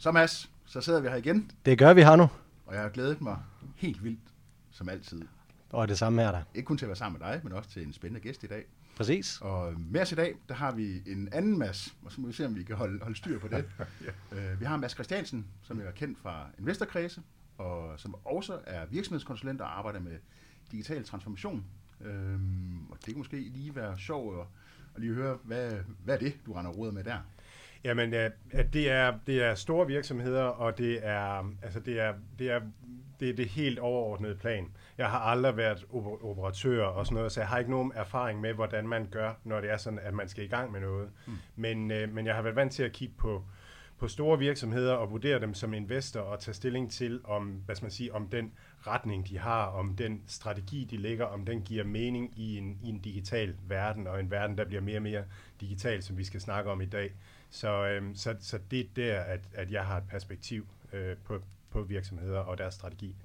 Så Mads, så sidder vi her igen, Det gør vi her nu. og jeg har glædet mig helt vildt, som altid. Og det samme her der. Ikke kun til at være sammen med dig, men også til en spændende gæst i dag. Præcis. Og med os i dag, der har vi en anden Mads, og så må vi se, om vi kan holde, holde styr på det. uh, vi har Mads Christiansen, som er kendt fra Investorkredse, og som også er virksomhedskonsulent og arbejder med digital transformation. Um, og det kan måske lige være sjovt at, at lige høre, hvad, hvad er det, du render råd med der? Jamen, øh, at det er, det er store virksomheder, og det er, altså det er, det er, det er det helt overordnede plan. Jeg har aldrig været oper- operatør og sådan noget, så jeg har ikke nogen erfaring med, hvordan man gør, når det er sådan, at man skal i gang med noget. Mm. Men, øh, men jeg har været vant til at kigge på, på store virksomheder og vurdere dem som investor og tage stilling til, om, hvad skal man sige, om den retning, de har, om den strategi, de lægger, om den giver mening i en, i en digital verden, og en verden, der bliver mere og mere digital, som vi skal snakke om i dag. Så, øhm, så, så det er der, at, at jeg har et perspektiv øh, på, på virksomheder og deres strategi.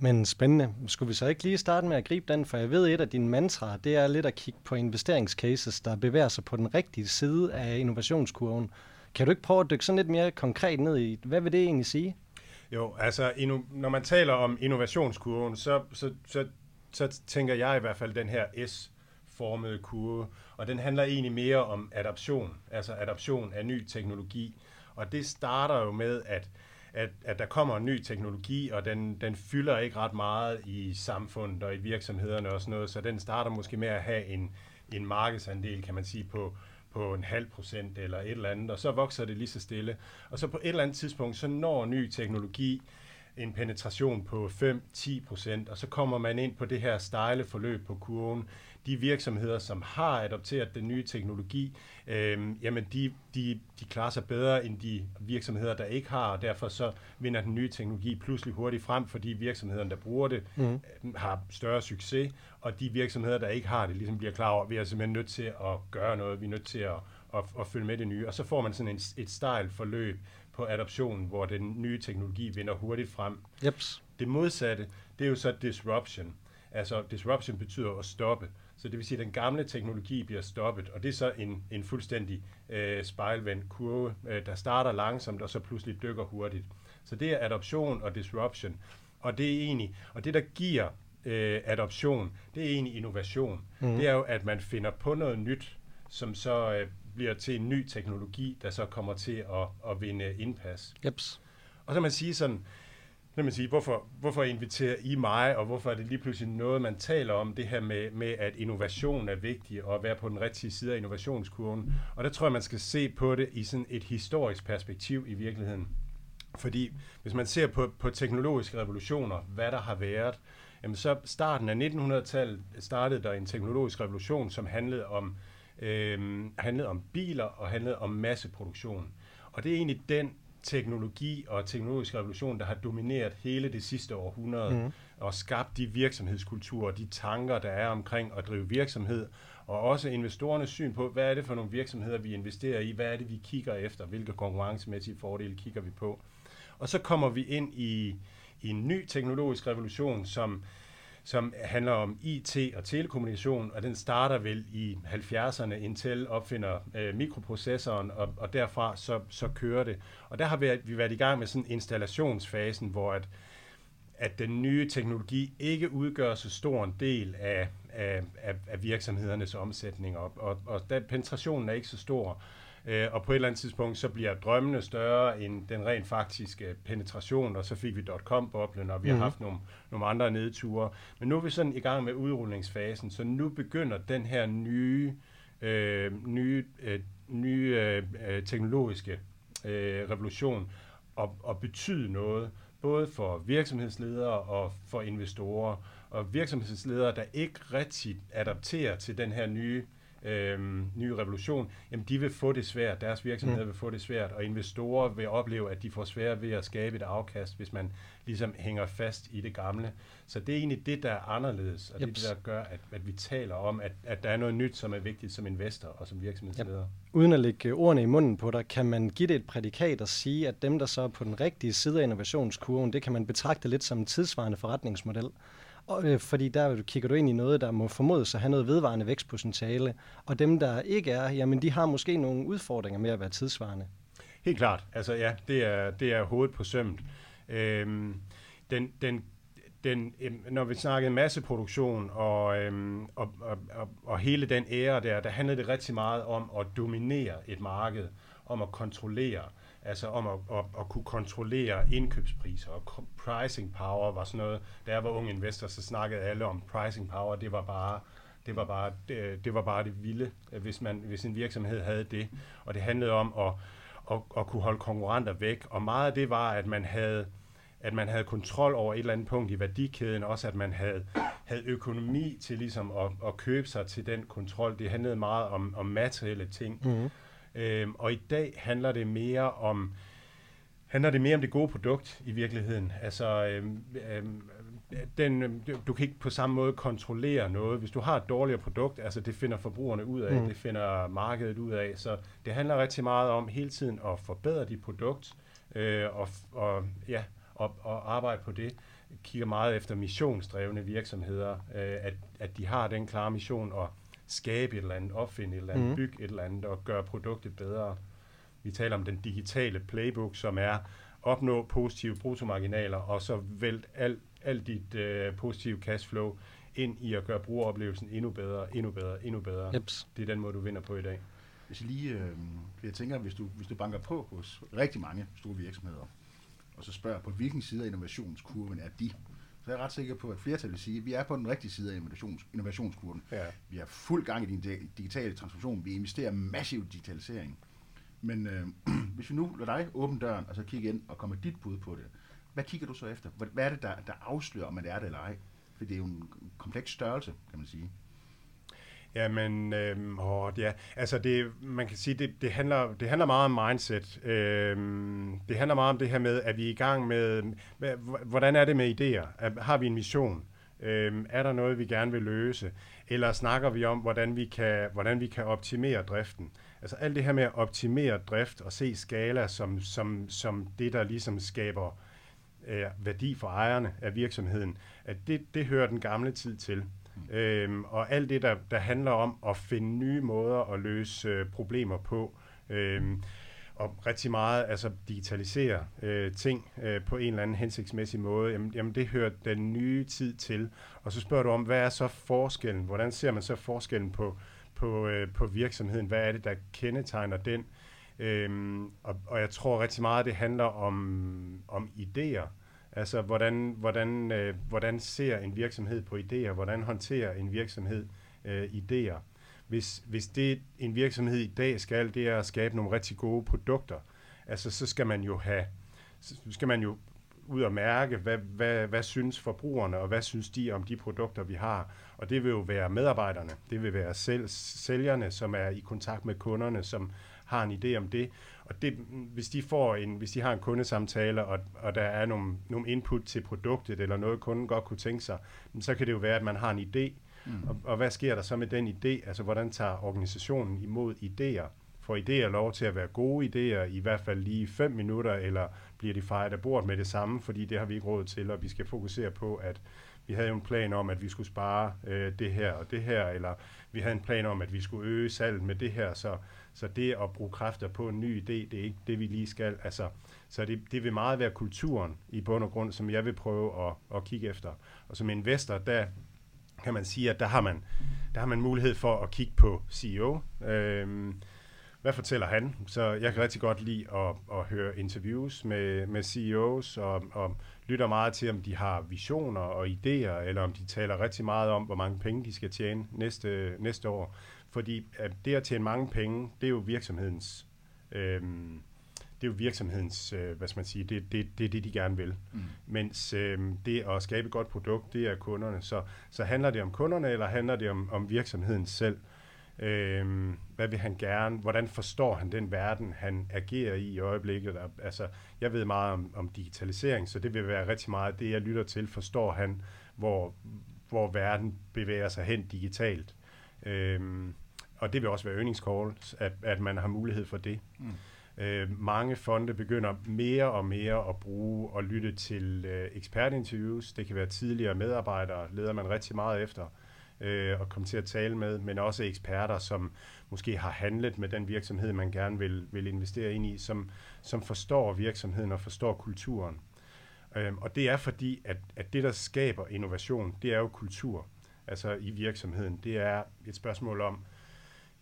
Men spændende. Skulle vi så ikke lige starte med at gribe den? For jeg ved, et af dine mantraer, det er lidt at kigge på investeringscases, der bevæger sig på den rigtige side af innovationskurven. Kan du ikke prøve at dykke sådan lidt mere konkret ned i, hvad vil det egentlig sige? Jo, altså når man taler om innovationskurven, så, så, så, så tænker jeg i hvert fald den her S-formede kurve, og den handler egentlig mere om adoption, altså adoption af ny teknologi. Og det starter jo med, at, at, at der kommer en ny teknologi, og den, den fylder ikke ret meget i samfundet og i virksomhederne og sådan noget, så den starter måske med at have en, en markedsandel, kan man sige, på, på en halv procent eller et eller andet, og så vokser det lige så stille. Og så på et eller andet tidspunkt, så når ny teknologi en penetration på 5-10 procent, og så kommer man ind på det her stejle forløb på kurven. De virksomheder, som har adopteret den nye teknologi, øh, jamen de, de, de klarer sig bedre end de virksomheder, der ikke har, og derfor så vinder den nye teknologi pludselig hurtigt frem, fordi virksomhederne, der bruger det, mm. har større succes, og de virksomheder, der ikke har det, ligesom bliver klar over, at vi er simpelthen nødt til at gøre noget, vi er nødt til at, at, at følge med det nye, og så får man sådan en, et stejlt forløb på adoptionen, hvor den nye teknologi vinder hurtigt frem. Jeps. Det modsatte, det er jo så disruption. Altså disruption betyder at stoppe. Så det vil sige, at den gamle teknologi bliver stoppet, og det er så en, en fuldstændig øh, spejlvendt kurve, øh, der starter langsomt og så pludselig dykker hurtigt. Så det er adoption og disruption. Og det er egentlig, og det der giver øh, adoption, det er egentlig innovation. Mm. Det er jo, at man finder på noget nyt, som så øh, bliver til en ny teknologi, der så kommer til at, at vinde indpas. Jeps. Og så man sige sådan, så man sige, hvorfor, hvorfor inviterer I mig, og hvorfor er det lige pludselig noget, man taler om, det her med, med at innovation er vigtig, og at være på den rigtige side af innovationskurven. Og der tror jeg, man skal se på det i sådan et historisk perspektiv i virkeligheden. Fordi hvis man ser på, på teknologiske revolutioner, hvad der har været, jamen så starten af 1900-tallet startede der en teknologisk revolution, som handlede om, øh, handlede om biler og handlede om masseproduktion. Og det er egentlig den teknologi og teknologisk revolution, der har domineret hele det sidste århundrede mm. og skabt de virksomhedskulturer, de tanker, der er omkring at drive virksomhed, og også investorernes syn på, hvad er det for nogle virksomheder, vi investerer i, hvad er det, vi kigger efter, hvilke konkurrencemæssige fordele kigger vi på. Og så kommer vi ind i, i en ny teknologisk revolution, som som handler om IT og telekommunikation, og den starter vel i 70'erne. Intel opfinder øh, mikroprocessoren, og, og derfra så, så kører det. Og der har vi, vi været i gang med sådan installationsfasen, hvor at, at den nye teknologi ikke udgør så stor en del af, af, af, af virksomhedernes omsætning, og, og, og den penetrationen er ikke så stor. Øh, og på et eller andet tidspunkt, så bliver drømmene større end den rent faktiske penetration, og så fik vi .com-boblen, og vi mm. har haft nogle, nogle andre nedture. Men nu er vi sådan i gang med udrulningsfasen, så nu begynder den her nye, øh, nye, øh, nye øh, teknologiske øh, revolution at, at betyde noget, både for virksomhedsledere og for investorer. Og virksomhedsledere, der ikke rigtig adapterer til den her nye øhm, nye revolution, jamen de vil få det svært, deres virksomheder mm. vil få det svært, og investorer vil opleve, at de får svært ved at skabe et afkast, hvis man ligesom hænger fast i det gamle. Så det er egentlig det, der er anderledes, og Jeps. det er det, der gør, at, at vi taler om, at, at der er noget nyt, som er vigtigt som investor og som virksomhedsleder. Yep. Uden at lægge ordene i munden på dig, kan man give det et prædikat og sige, at dem, der så er på den rigtige side af innovationskurven, det kan man betragte lidt som en tidsvarende forretningsmodel. Og, øh, fordi der kigger du ind i noget, der må formodes at have noget vedvarende vækstpotentiale, og dem, der ikke er, jamen de har måske nogle udfordringer med at være tidsvarende. Helt klart. Altså ja, det er, det er hovedet på sømmet. Øhm, den, den, den, når vi snakkede masseproduktion og, øhm, og, og, og, og hele den ære der, der handlede det rigtig meget om at dominere et marked, om at kontrollere, altså om at, at, at kunne kontrollere indkøbspriser, og pricing power var sådan noget, da jeg var ung investor, så snakkede alle om pricing power, det var bare det var bare det, det var bare det vilde, hvis man hvis en virksomhed havde det, og det handlede om at at, at kunne holde konkurrenter væk. Og meget af det var, at man havde at man havde kontrol over et eller andet punkt i værdikæden, også at man havde, havde økonomi til ligesom at, at købe sig til den kontrol. Det handlede meget om, om materielle ting. Mm-hmm. Øhm, og i dag handler det mere om handler det mere om det gode produkt i virkeligheden. Altså, øhm, øhm, den, du kan ikke på samme måde kontrollere noget. Hvis du har et dårligere produkt, altså det finder forbrugerne ud af, mm. det finder markedet ud af. Så det handler rigtig meget om hele tiden at forbedre dit produkt øh, og, og, ja, og, og arbejde på det. Jeg kigger meget efter missionsdrevne virksomheder, øh, at, at de har den klare mission at skabe et eller andet, opfinde et eller andet, mm. bygge et eller andet og gøre produktet bedre. Vi taler om den digitale playbook, som er opnå positive bruttomarginaler, og så vælt alt alt dit øh, positive cashflow ind i at gøre brugeroplevelsen endnu bedre, endnu bedre, endnu bedre. Jeps. Det er den måde, du vinder på i dag. Hvis jeg lige, øh, jeg tænker, hvis du, hvis du banker på hos rigtig mange store virksomheder, og så spørger på hvilken side af innovationskurven er de, så er jeg ret sikker på, at flertal vil sige, at vi er på den rigtige side af innovations, innovationskurven. Ja. Vi har fuld gang i din digitale transformation. Vi investerer massiv digitalisering. Men øh, hvis vi nu lader dig åbne døren, og så kigge ind og komme dit bud på det, hvad kigger du så efter? Hvad er det, der, der afslører, om man er det eller ej? For det er jo en kompleks størrelse, kan man sige. Jamen, øh, åh, ja, altså det, man kan sige, det, det, handler, det handler meget om mindset. Øh, det handler meget om det her med, at vi er i gang med, med hvordan er det med idéer? Har vi en mission? Øh, er der noget, vi gerne vil løse? Eller snakker vi om, hvordan vi kan, hvordan vi kan optimere driften? Altså alt det her med at optimere drift og se skala som, som, som det, der ligesom skaber øh, værdi for ejerne af virksomheden, at det, det hører den gamle tid til. Øhm, og alt det, der, der handler om at finde nye måder at løse øh, problemer på, øhm, og rigtig meget altså digitalisere øh, ting øh, på en eller anden hensigtsmæssig måde, jamen, jamen det hører den nye tid til. Og så spørger du om, hvad er så forskellen? Hvordan ser man så forskellen på, på, øh, på virksomheden? Hvad er det, der kendetegner den? Øhm, og, og jeg tror rigtig meget, det handler om, om idéer. Altså, hvordan, hvordan, øh, hvordan ser en virksomhed på idéer? Hvordan håndterer en virksomhed øh, idéer? Hvis, hvis det en virksomhed i dag skal, det er at skabe nogle rigtig gode produkter, altså så skal man jo have, så skal man jo ud og mærke, hvad, hvad, hvad synes forbrugerne, og hvad synes de om de produkter, vi har. Og det vil jo være medarbejderne, det vil være selv, sælgerne, som er i kontakt med kunderne, som har en idé om det. Og det, hvis de får en, hvis de har en kundesamtale, og, og der er nogle, nogle input til produktet, eller noget kunden godt kunne tænke sig, så kan det jo være, at man har en idé. Mm. Og, og hvad sker der så med den idé? Altså, hvordan tager organisationen imod idéer? Får idéer lov til at være gode idéer, i hvert fald lige fem minutter, eller bliver de fejret af bordet med det samme, fordi det har vi ikke råd til, og vi skal fokusere på, at vi havde jo en plan om, at vi skulle spare øh, det her og det her, eller vi havde en plan om, at vi skulle øge salget med det her, så så det at bruge kræfter på en ny idé, det er ikke det, vi lige skal. Altså, så det, det vil meget være kulturen i bund og grund, som jeg vil prøve at, at kigge efter. Og som investor, der kan man sige, at der har man, der har man mulighed for at kigge på CEO. Øhm, hvad fortæller han? Så jeg kan rigtig godt lide at, at høre interviews med, med CEOs og, og lytter meget til, om de har visioner og idéer, eller om de taler rigtig meget om, hvor mange penge de skal tjene næste, næste år. Fordi at det at tjene mange penge, det er jo virksomhedens, øh, det er jo virksomhedens, øh, hvad skal man sige, det, det, det er det, de gerne vil. Mm. Mens øh, det at skabe et godt produkt, det er kunderne. Så, så handler det om kunderne, eller handler det om, om virksomheden selv? Øh, hvad vil han gerne? Hvordan forstår han den verden, han agerer i i øjeblikket? Altså, jeg ved meget om, om digitalisering, så det vil være rigtig meget det, jeg lytter til. Forstår han, hvor, hvor verden bevæger sig hen digitalt? Øhm, og det vil også være earnings calls, at, at man har mulighed for det. Mm. Øh, mange fonde begynder mere og mere at bruge og lytte til øh, ekspertinterviews. Det kan være tidligere medarbejdere, leder man rigtig meget efter. øh, og komme til at tale med, men også eksperter, som måske har handlet med den virksomhed, man gerne vil, vil investere ind i, som, som forstår virksomheden og forstår kulturen. Øhm, og det er fordi, at, at det, der skaber innovation, det er jo kultur altså i virksomheden. Det er et spørgsmål om,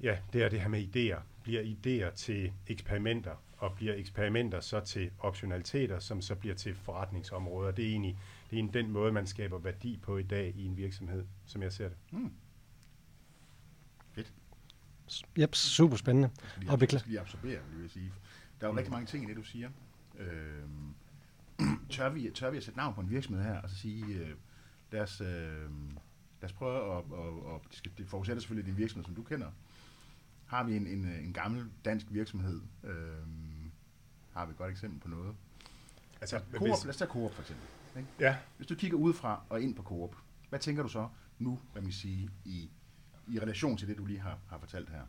ja, det er det her med idéer. Bliver idéer til eksperimenter, og bliver eksperimenter så til optionaliteter, som så bliver til forretningsområder. Det er egentlig, det er egentlig den måde, man skaber værdi på i dag i en virksomhed, som jeg ser det. Mm. Fedt. Yep, super spændende. Og vi skal lige absorbere, vil jeg sige. Der er jo mm. rigtig mange ting i det, du siger. Øh, tør, vi, tør vi at sætte navn på en virksomhed her, og så sige, øh, deres, øh, lad os prøve at, og, og det, skal, det forudsætter selvfølgelig din virksomhed, som du kender. Har vi en, en, en gammel dansk virksomhed, øh, har vi et godt eksempel på noget. Altså, Coop, hvis, lad os tage Coop for eksempel. Ikke? Ja. Hvis du kigger udefra og ind på Coop, hvad tænker du så nu, hvad man sige, i, i relation til det, du lige har, har fortalt her?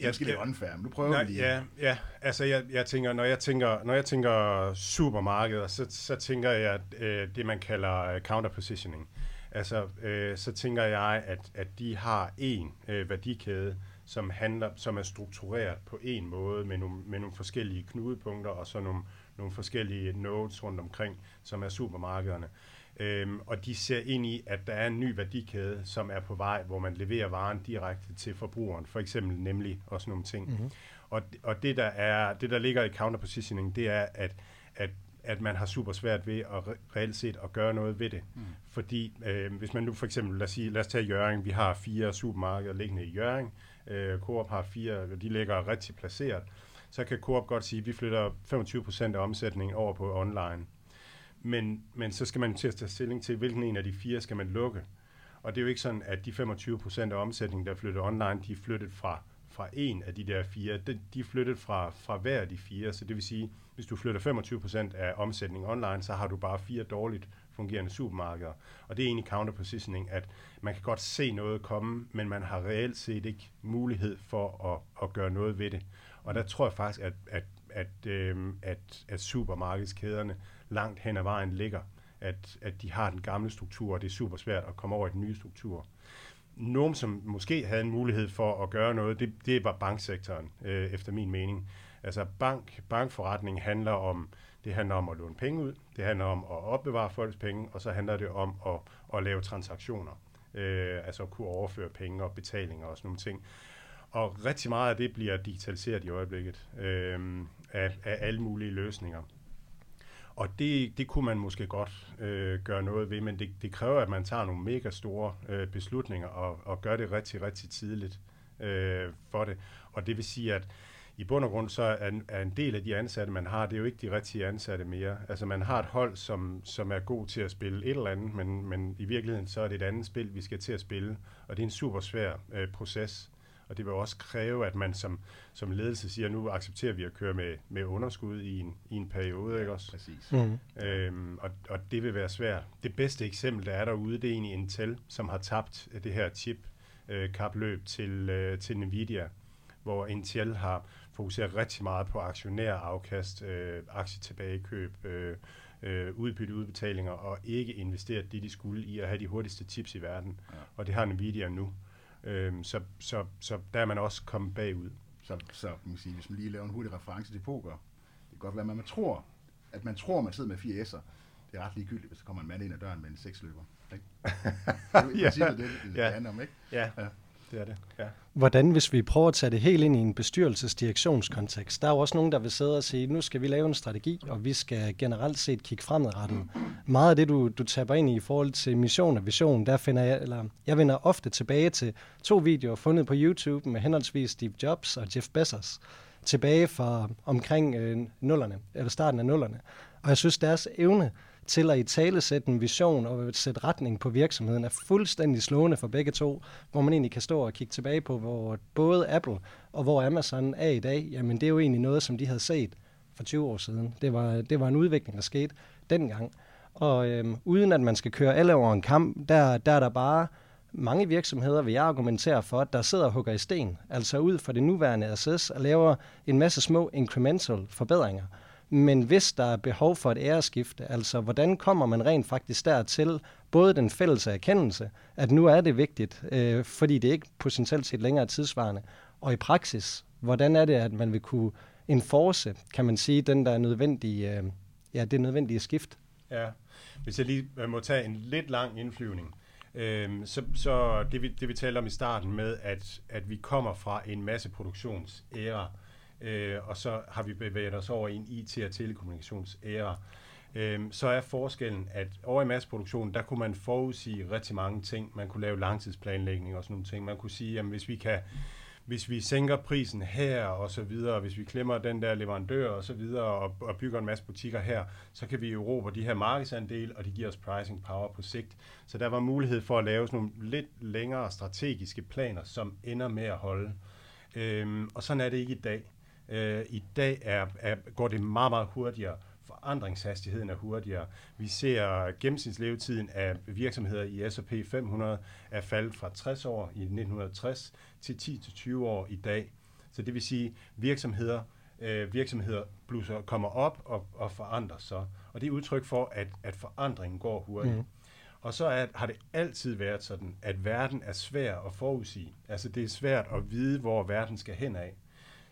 Er måske lidt unfair, men nu prøver vi lige. Ja, ja, altså jeg, jeg tænker, når jeg tænker, når jeg tænker supermarkeder, så, så tænker jeg øh, det, man kalder øh, counterpositioning. Altså, øh, så tænker jeg, at, at de har en øh, værdikæde, som handler, som er struktureret på en måde med nogle, med nogle forskellige knudepunkter og så nogle, nogle forskellige nodes rundt omkring, som er supermarkederne. Øhm, og de ser ind i, at der er en ny værdikæde, som er på vej, hvor man leverer varen direkte til forbrugeren, for eksempel nemlig og sådan nogle ting. Mm-hmm. Og, og det, der er, det, der ligger i counterpositioning, det er, at, at at man har super svært ved at reelt set at gøre noget ved det. Mm. Fordi øh, hvis man nu for eksempel, lad os, sige, lad os tage Jøring, vi har fire supermarkeder liggende i Jøring, øh, Coop har fire, og de ligger rigtig placeret, så kan Coop godt sige, at vi flytter 25% af omsætningen over på online. Men, men så skal man til at tage stilling til, hvilken en af de fire skal man lukke. Og det er jo ikke sådan, at de 25 procent af omsætningen, der flytter online, de er flyttet fra, fra en af de der fire. De, de er flyttet fra, fra hver af de fire. Så det vil sige, hvis du flytter 25 procent af omsætningen online, så har du bare fire dårligt fungerende supermarkeder. Og det er egentlig counterpositioning, at man kan godt se noget komme, men man har reelt set ikke mulighed for at, at gøre noget ved det. Og der tror jeg faktisk, at, at, at, øh, at, at supermarkedskæderne langt hen ad vejen ligger, at, at de har den gamle struktur, og det er super svært at komme over i den nye struktur. Nogen, som måske havde en mulighed for at gøre noget, det, det var banksektoren, øh, efter min mening. Altså bank, bankforretning handler om, det handler om at låne penge ud, det handler om at opbevare folks penge, og så handler det om at, at lave transaktioner. Øh, altså at kunne overføre penge og betalinger og sådan nogle ting. Og rigtig meget af det bliver digitaliseret i øjeblikket øh, af, af alle mulige løsninger. Og det, det kunne man måske godt øh, gøre noget ved, men det, det kræver, at man tager nogle mega store øh, beslutninger og, og gør det rigtig, rigtig tidligt øh, for det. Og det vil sige, at i bund og grund så er, er en del af de ansatte, man har, det er jo ikke de rigtige ansatte mere. Altså man har et hold, som, som er god til at spille et eller andet, men, men i virkeligheden så er det et andet spil, vi skal til at spille, og det er en super svær øh, proces. Og det vil også kræve, at man som, som ledelse siger, nu accepterer vi at køre med, med underskud i en, i en periode. Ikke også? Præcis. Mm. Øhm, og, og det vil være svært. Det bedste eksempel, der er derude, det er egentlig Intel, som har tabt det her chip-kapløb øh, til, øh, til Nvidia, hvor Intel har fokuseret rigtig meget på aktionærafkast, øh, aktietilbagekøb, øh, øh, udbytte udbetalinger, og ikke investeret det, de skulle i at have de hurtigste chips i verden. Ja. Og det har Nvidia nu. Øhm, så, så, så der er man også kommet bagud. Så, så man sige, hvis man lige laver en hurtig reference til poker, det kan godt være, at man tror, at man tror, man sidder med fire S'er. Det er ret ligegyldigt, hvis der kommer en mand ind ad døren med en seksløber. Ikke? det er ja. det, det, det, ja. handler om, ikke? Ja. ja det er det. Ja. Hvordan, hvis vi prøver at tage det helt ind i en bestyrelsesdirektionskontekst, der er jo også nogen, der vil sidde og sige, nu skal vi lave en strategi, og vi skal generelt set kigge fremadrettet. Meget af det, du, du taber ind i i forhold til mission og vision, der finder jeg, eller jeg vender ofte tilbage til to videoer fundet på YouTube med henholdsvis Steve Jobs og Jeff Bezos, tilbage fra omkring øh, nullerne, eller starten af nullerne. Og jeg synes, deres evne til at i tale sætte en vision og sætte retning på virksomheden er fuldstændig slående for begge to, hvor man egentlig kan stå og kigge tilbage på, hvor både Apple og hvor Amazon er i dag, jamen det er jo egentlig noget, som de havde set for 20 år siden. Det var, det var en udvikling, der skete dengang. Og øhm, uden at man skal køre alle over en kamp, der, der er der bare mange virksomheder, vil jeg argumentere for, at der sidder og hugger i sten, altså ud fra det nuværende assess og laver en masse små incremental forbedringer men hvis der er behov for et æreskifte, altså hvordan kommer man rent faktisk dertil, både den fælles erkendelse, at nu er det vigtigt, øh, fordi det ikke potentielt set længere er tidsvarende, og i praksis, hvordan er det, at man vil kunne enforce, kan man sige, den der nødvendige, øh, ja, det nødvendige skift? Ja, hvis jeg lige øh, må tage en lidt lang indflyvning, øh, så så det, vi, det vi talte om i starten med, at, at vi kommer fra en masseproduktionsæra, øh, øh, og så har vi bevæget os over i en IT- og telekommunikationsæra, Øh, så er forskellen, at over i masseproduktionen, der kunne man forudsige rigtig mange ting. Man kunne lave langtidsplanlægning og sådan nogle ting. Man kunne sige, at hvis vi kan hvis vi sænker prisen her og så videre, hvis vi klemmer den der leverandør og så videre og, og bygger en masse butikker her, så kan vi erobre de her markedsandel, og de giver os pricing power på sigt. Så der var mulighed for at lave sådan nogle lidt længere strategiske planer, som ender med at holde. Øhm, og sådan er det ikke i dag. Øh, I dag er, er, går det meget, meget hurtigere forandringshastigheden er hurtigere. Vi ser gennemsnitslevetiden af virksomheder i S&P 500 er faldet fra 60 år i 1960 til 10-20 år i dag. Så det vil sige, virksomheder øh, virksomheder blusser, kommer op og, og forandrer sig. Og det er udtryk for, at, at forandringen går hurtigt. Mm. Og så er, har det altid været sådan, at verden er svær at forudsige. Altså det er svært at vide, hvor verden skal hen af.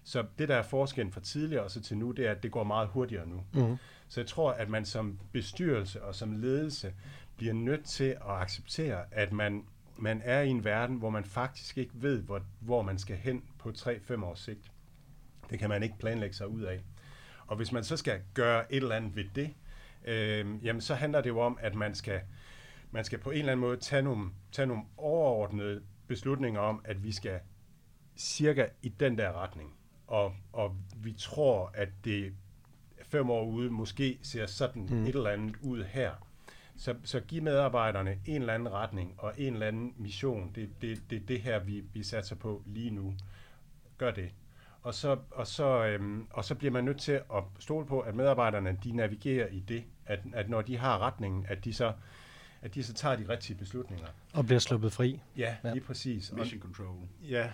Så det, der er forskellen fra tidligere og så til nu, det er, at det går meget hurtigere nu. Mm. Så jeg tror, at man som bestyrelse og som ledelse bliver nødt til at acceptere, at man, man er i en verden, hvor man faktisk ikke ved, hvor, hvor man skal hen på 3-5 års sigt. Det kan man ikke planlægge sig ud af. Og hvis man så skal gøre et eller andet ved det, øh, jamen så handler det jo om, at man skal, man skal på en eller anden måde tage nogle, tage nogle overordnede beslutninger om, at vi skal cirka i den der retning og, og vi tror, at det fem år ude måske ser sådan mm. et eller andet ud her. Så, så giv medarbejderne en eller anden retning og en eller anden mission. Det er det, det, det her, vi, vi satser på lige nu. Gør det. Og så, og, så, øhm, og så bliver man nødt til at stole på, at medarbejderne de navigerer i det, at, at når de har retningen, at de så at de så tager de rigtige beslutninger. Og bliver sluppet fri. Ja, ja. lige præcis. Mission control. Ja,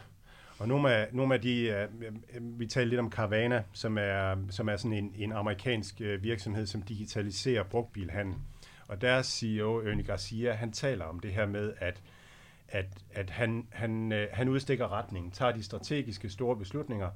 og nogle af, nogle af de, uh, vi talte lidt om Carvana, som er, som er sådan en, en amerikansk uh, virksomhed, som digitaliserer brugtbilhandel. Og deres CEO, Ernie Garcia, han taler om det her med, at, at, at han, han, uh, han udstikker retningen, tager de strategiske store beslutninger,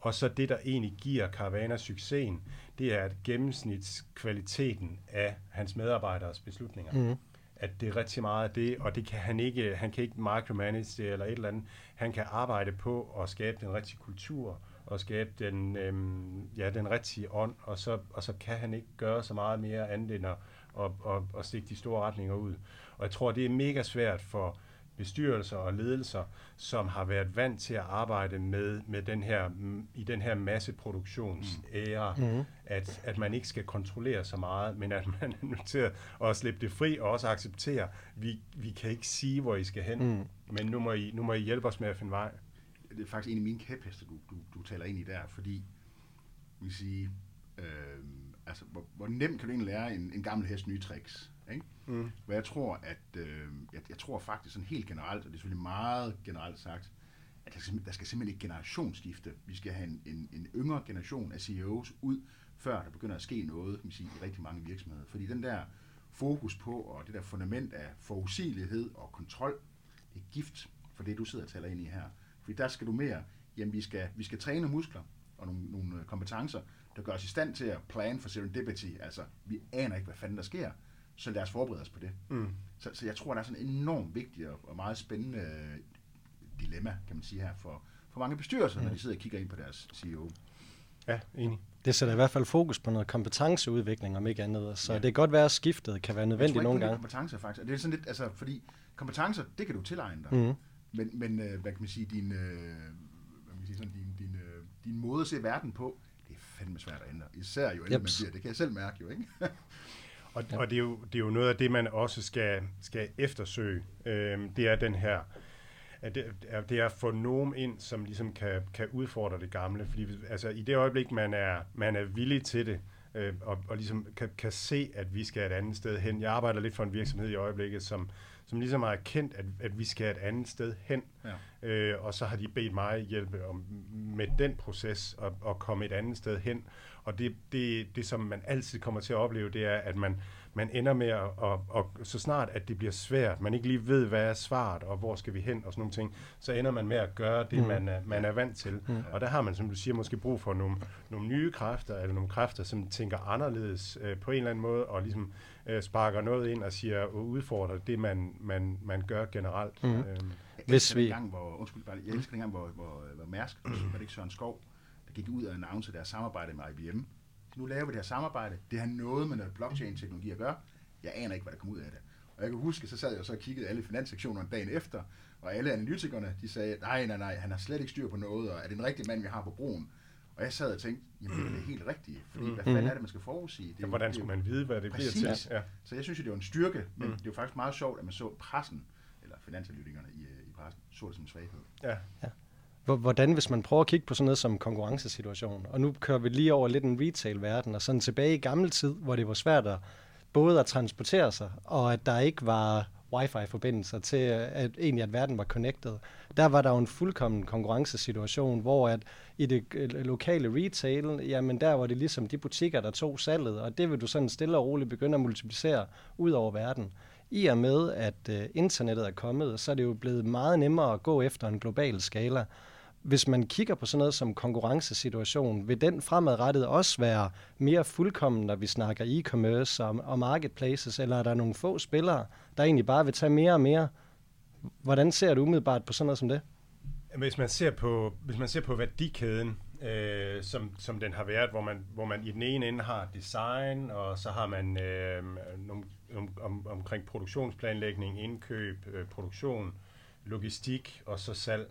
og så det, der egentlig giver Caravana succesen, det er at gennemsnitskvaliteten af hans medarbejderes beslutninger. Mm at det er rigtig meget af det, og det kan han ikke, han kan ikke micromanage det eller et eller andet. Han kan arbejde på at skabe den rigtige kultur, og skabe den, øhm, ja, den rigtige ånd, og så, og så kan han ikke gøre så meget mere andet end at, at, at, at stikke de store retninger ud. Og jeg tror, det er mega svært for bestyrelser og ledelser, som har været vant til at arbejde med, med den her, i den her masseproduktionsæra, mm. at, at man ikke skal kontrollere så meget, men at man er nødt til at slippe det fri og også acceptere, vi, vi kan ikke sige, hvor I skal hen, mm. men nu må, I, nu må I hjælpe os med at finde vej. Det er faktisk en af mine kæpheste, du, du, du taler ind i der, fordi vi siger, øh, altså, hvor, hvor nemt kan du egentlig lære en, en gammel hest nye tricks? Ikke? Mm. Hvor jeg tror, at øh, jeg, jeg tror faktisk sådan helt generelt, og det er selvfølgelig meget generelt sagt, at der skal, der skal simpelthen ikke generationsskifte. Vi skal have en, en, en yngre generation af CEOs ud, før der begynder at ske noget kan man sige, i rigtig mange virksomheder. Fordi den der fokus på, og det der fundament af forudsigelighed og kontrol, det er gift for det, du sidder og taler ind i her. Fordi der skal du mere, jamen vi skal, vi skal træne muskler og nogle, nogle øh, kompetencer, der gør os i stand til at plan for serendipity. Altså, vi aner ikke, hvad fanden der sker så lad os forberede os på det. Mm. Så, så jeg tror, der er sådan en enormt vigtig og, og meget spændende øh, dilemma, kan man sige her, for, for mange bestyrelser, mm. når de sidder og kigger ind på deres CEO. Ja, enig. Det sætter i hvert fald fokus på noget kompetenceudvikling, om ikke andet. Så ja. det kan godt være, at skiftet kan være nødvendigt nogle gange. kompetencer faktisk. Det er sådan lidt, altså, fordi kompetencer, det kan du tilegne dig. Mm. Men, men øh, hvad kan man sige, din, øh, hvad kan man sige, sådan, din, din, din måde at se verden på, det er fandme svært at ændre. Især jo ældre man bliver. Det kan jeg selv mærke jo, ikke? Og, ja. og det, er jo, det er jo noget af det, man også skal, skal eftersøge. Øhm, det er den her, at det, er, det er at få nogen ind, som ligesom kan, kan udfordre det gamle. Fordi altså, i det øjeblik, man er, man er villig til det, øh, og, og ligesom kan, kan se, at vi skal et andet sted hen. Jeg arbejder lidt for en virksomhed i øjeblikket, som, som ligesom har erkendt, at, at vi skal et andet sted hen. Ja. Øh, og så har de bedt mig hjælpe om, med den proces at, at komme et andet sted hen. Og det, det, det, som man altid kommer til at opleve, det er, at man, man ender med at, og, og så snart, at det bliver svært, man ikke lige ved, hvad er svaret, og hvor skal vi hen, og sådan nogle ting, så ender man med at gøre det, mm. man, er, man er vant til. Mm. Og der har man, som du siger, måske brug for nogle, nogle nye kræfter, eller nogle kræfter, som tænker anderledes øh, på en eller anden måde, og ligesom øh, sparker noget ind og siger, og udfordrer det, man, man, man gør generelt. Mm. Øhm. Hvis vi... Gang, hvor, undskyld, bare, jeg elsker den gang, hvor, hvor, hvor Mærsk, var det ikke Søren Skov, der gik ud og annoncerede deres samarbejde med IBM. Nu laver vi det her samarbejde. Det har noget med noget blockchain-teknologi at gøre. Jeg aner ikke, hvad der kommer ud af det. Og jeg kan huske, så sad jeg så og kiggede alle finanssektionerne dagen efter, og alle analytikerne, de sagde, nej, nej, nej, han har slet ikke styr på noget, og er det en rigtig mand, vi har på broen? Og jeg sad og tænkte, jamen det er det helt rigtigt, fordi mm. hvad fanden er det, man skal forudsige? Det ja, hvordan skulle man vide, hvad det Præcis. bliver til? Ja. Så jeg synes, det var en styrke, men mm. det var faktisk meget sjovt, at man så pressen, eller finansanalytikerne i, øh, i pressen, så det som en svaghed. Ja. ja. Hvordan, hvis man prøver at kigge på sådan noget som konkurrencesituation, og nu kører vi lige over lidt en retail-verden, og sådan tilbage i gammel tid, hvor det var svært at både at transportere sig, og at der ikke var wifi-forbindelser til, øh, at egentlig at verden var connected. Der var der jo en fuldkommen konkurrencesituation, hvor at i det øh, lokale retail, jamen der var det ligesom de butikker, der tog salget, og det vil du sådan stille og roligt begynde at multiplicere ud over verden. I og med, at øh, internettet er kommet, så er det jo blevet meget nemmere at gå efter en global skala hvis man kigger på sådan noget som konkurrencesituation, vil den fremadrettet også være mere fuldkommen, når vi snakker e-commerce og, og marketplaces, eller er der nogle få spillere, der egentlig bare vil tage mere og mere? Hvordan ser du umiddelbart på sådan noget som det? Hvis man ser på, hvis man ser på værdikæden, øh, som, som den har været, hvor man, hvor man i den ene ende har design, og så har man øh, nogle, om, om, omkring produktionsplanlægning, indkøb, øh, produktion, logistik og så salg.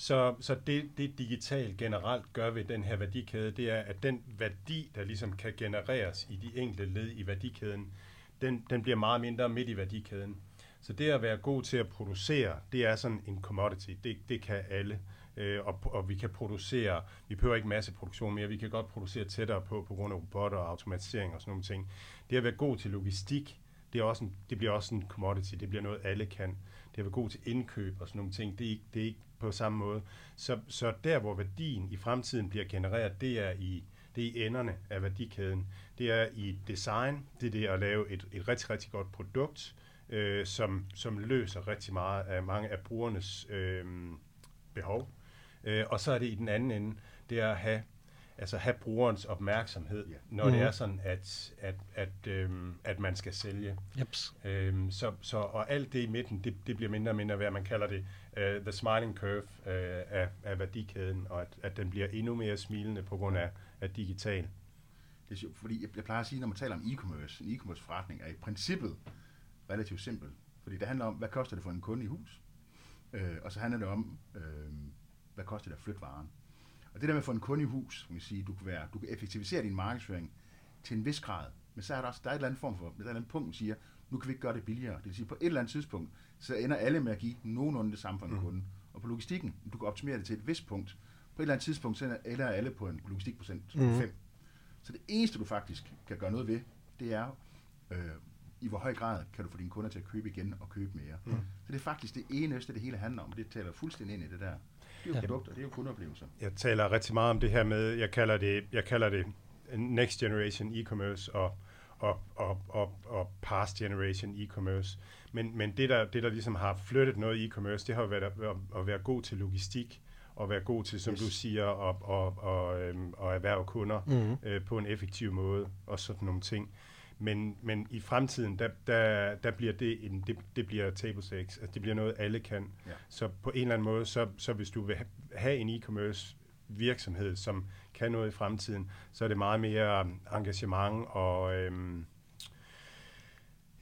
Så, så det, det digitalt generelt gør ved den her værdikæde, det er, at den værdi, der ligesom kan genereres i de enkelte led i værdikæden, den, den bliver meget mindre midt i værdikæden. Så det at være god til at producere, det er sådan en commodity. Det, det kan alle. Øh, og, og vi kan producere, vi behøver ikke masse produktion mere, vi kan godt producere tættere på, på grund af robotter og automatisering og sådan nogle ting. Det at være god til logistik, det, er også en, det bliver også en commodity, det bliver noget alle kan. Det at være god til indkøb og sådan nogle ting, det er ikke, det er ikke på samme måde. Så, så der, hvor værdien i fremtiden bliver genereret, det er i, det er i enderne af værdikæden. Det er i design, det er det at lave et, et rigtig, rigtig godt produkt, øh, som, som løser rigtig meget af mange af brugernes øh, behov. Øh, og så er det i den anden ende, det er at have altså have brugerens opmærksomhed, ja. når mm. det mhm. er sådan, at, at, at, øhm, at man skal sælge. Jeps. Øhm, så, så, og alt det i midten, det, det bliver mindre og mindre værd. Man kalder det uh, the smiling curve uh, af, af værdikæden, og at, at den bliver endnu mere smilende på grund af, af digital. Det er sjovt, fordi jeg, jeg plejer at sige, når man taler om e-commerce, en e-commerce forretning er i princippet relativt simpel. Fordi det handler om, hvad koster det for en kunde i hus? Øh, og så handler det om, øh, hvad koster det at flytte varen? Og det der med at få en kunde i hus, kan sige, du kan, være, du kan effektivisere din markedsføring til en vis grad, men så er der også der er et eller andet form for, et eller andet punkt, der siger, nu kan vi ikke gøre det billigere. Det vil sige, på et eller andet tidspunkt, så ender alle med at give nogenlunde det samme for en mm. kunde. Og på logistikken, du kan optimere det til et vist punkt. På et eller andet tidspunkt, så ender alle på en logistikprocent mm. 5. Så det eneste, du faktisk kan gøre noget ved, det er, øh, i hvor høj grad kan du få dine kunder til at købe igen og købe mere. Mm. Så det er faktisk det eneste, det hele handler om. Det taler fuldstændig ind i det der. Det er jo ja. produkter, det er jo kundeoplevelser. Jeg taler rigtig meget om det her med, jeg kalder det, jeg kalder det next generation e-commerce og, og, og, og, og past generation e-commerce. Men, men det, der, det, der ligesom har flyttet noget i e-commerce, det har været at, at være god til logistik, og være god til, som yes. du siger, at, at, at, øhm, at erhverve kunder mm-hmm. øh, på en effektiv måde, og sådan nogle ting. Men, men i fremtiden, der, der, der bliver det, en, det, det bliver table stakes. Altså, det bliver noget, alle kan. Ja. Så på en eller anden måde, så, så hvis du vil have en e-commerce virksomhed, som kan noget i fremtiden, så er det meget mere engagement og... Øhm,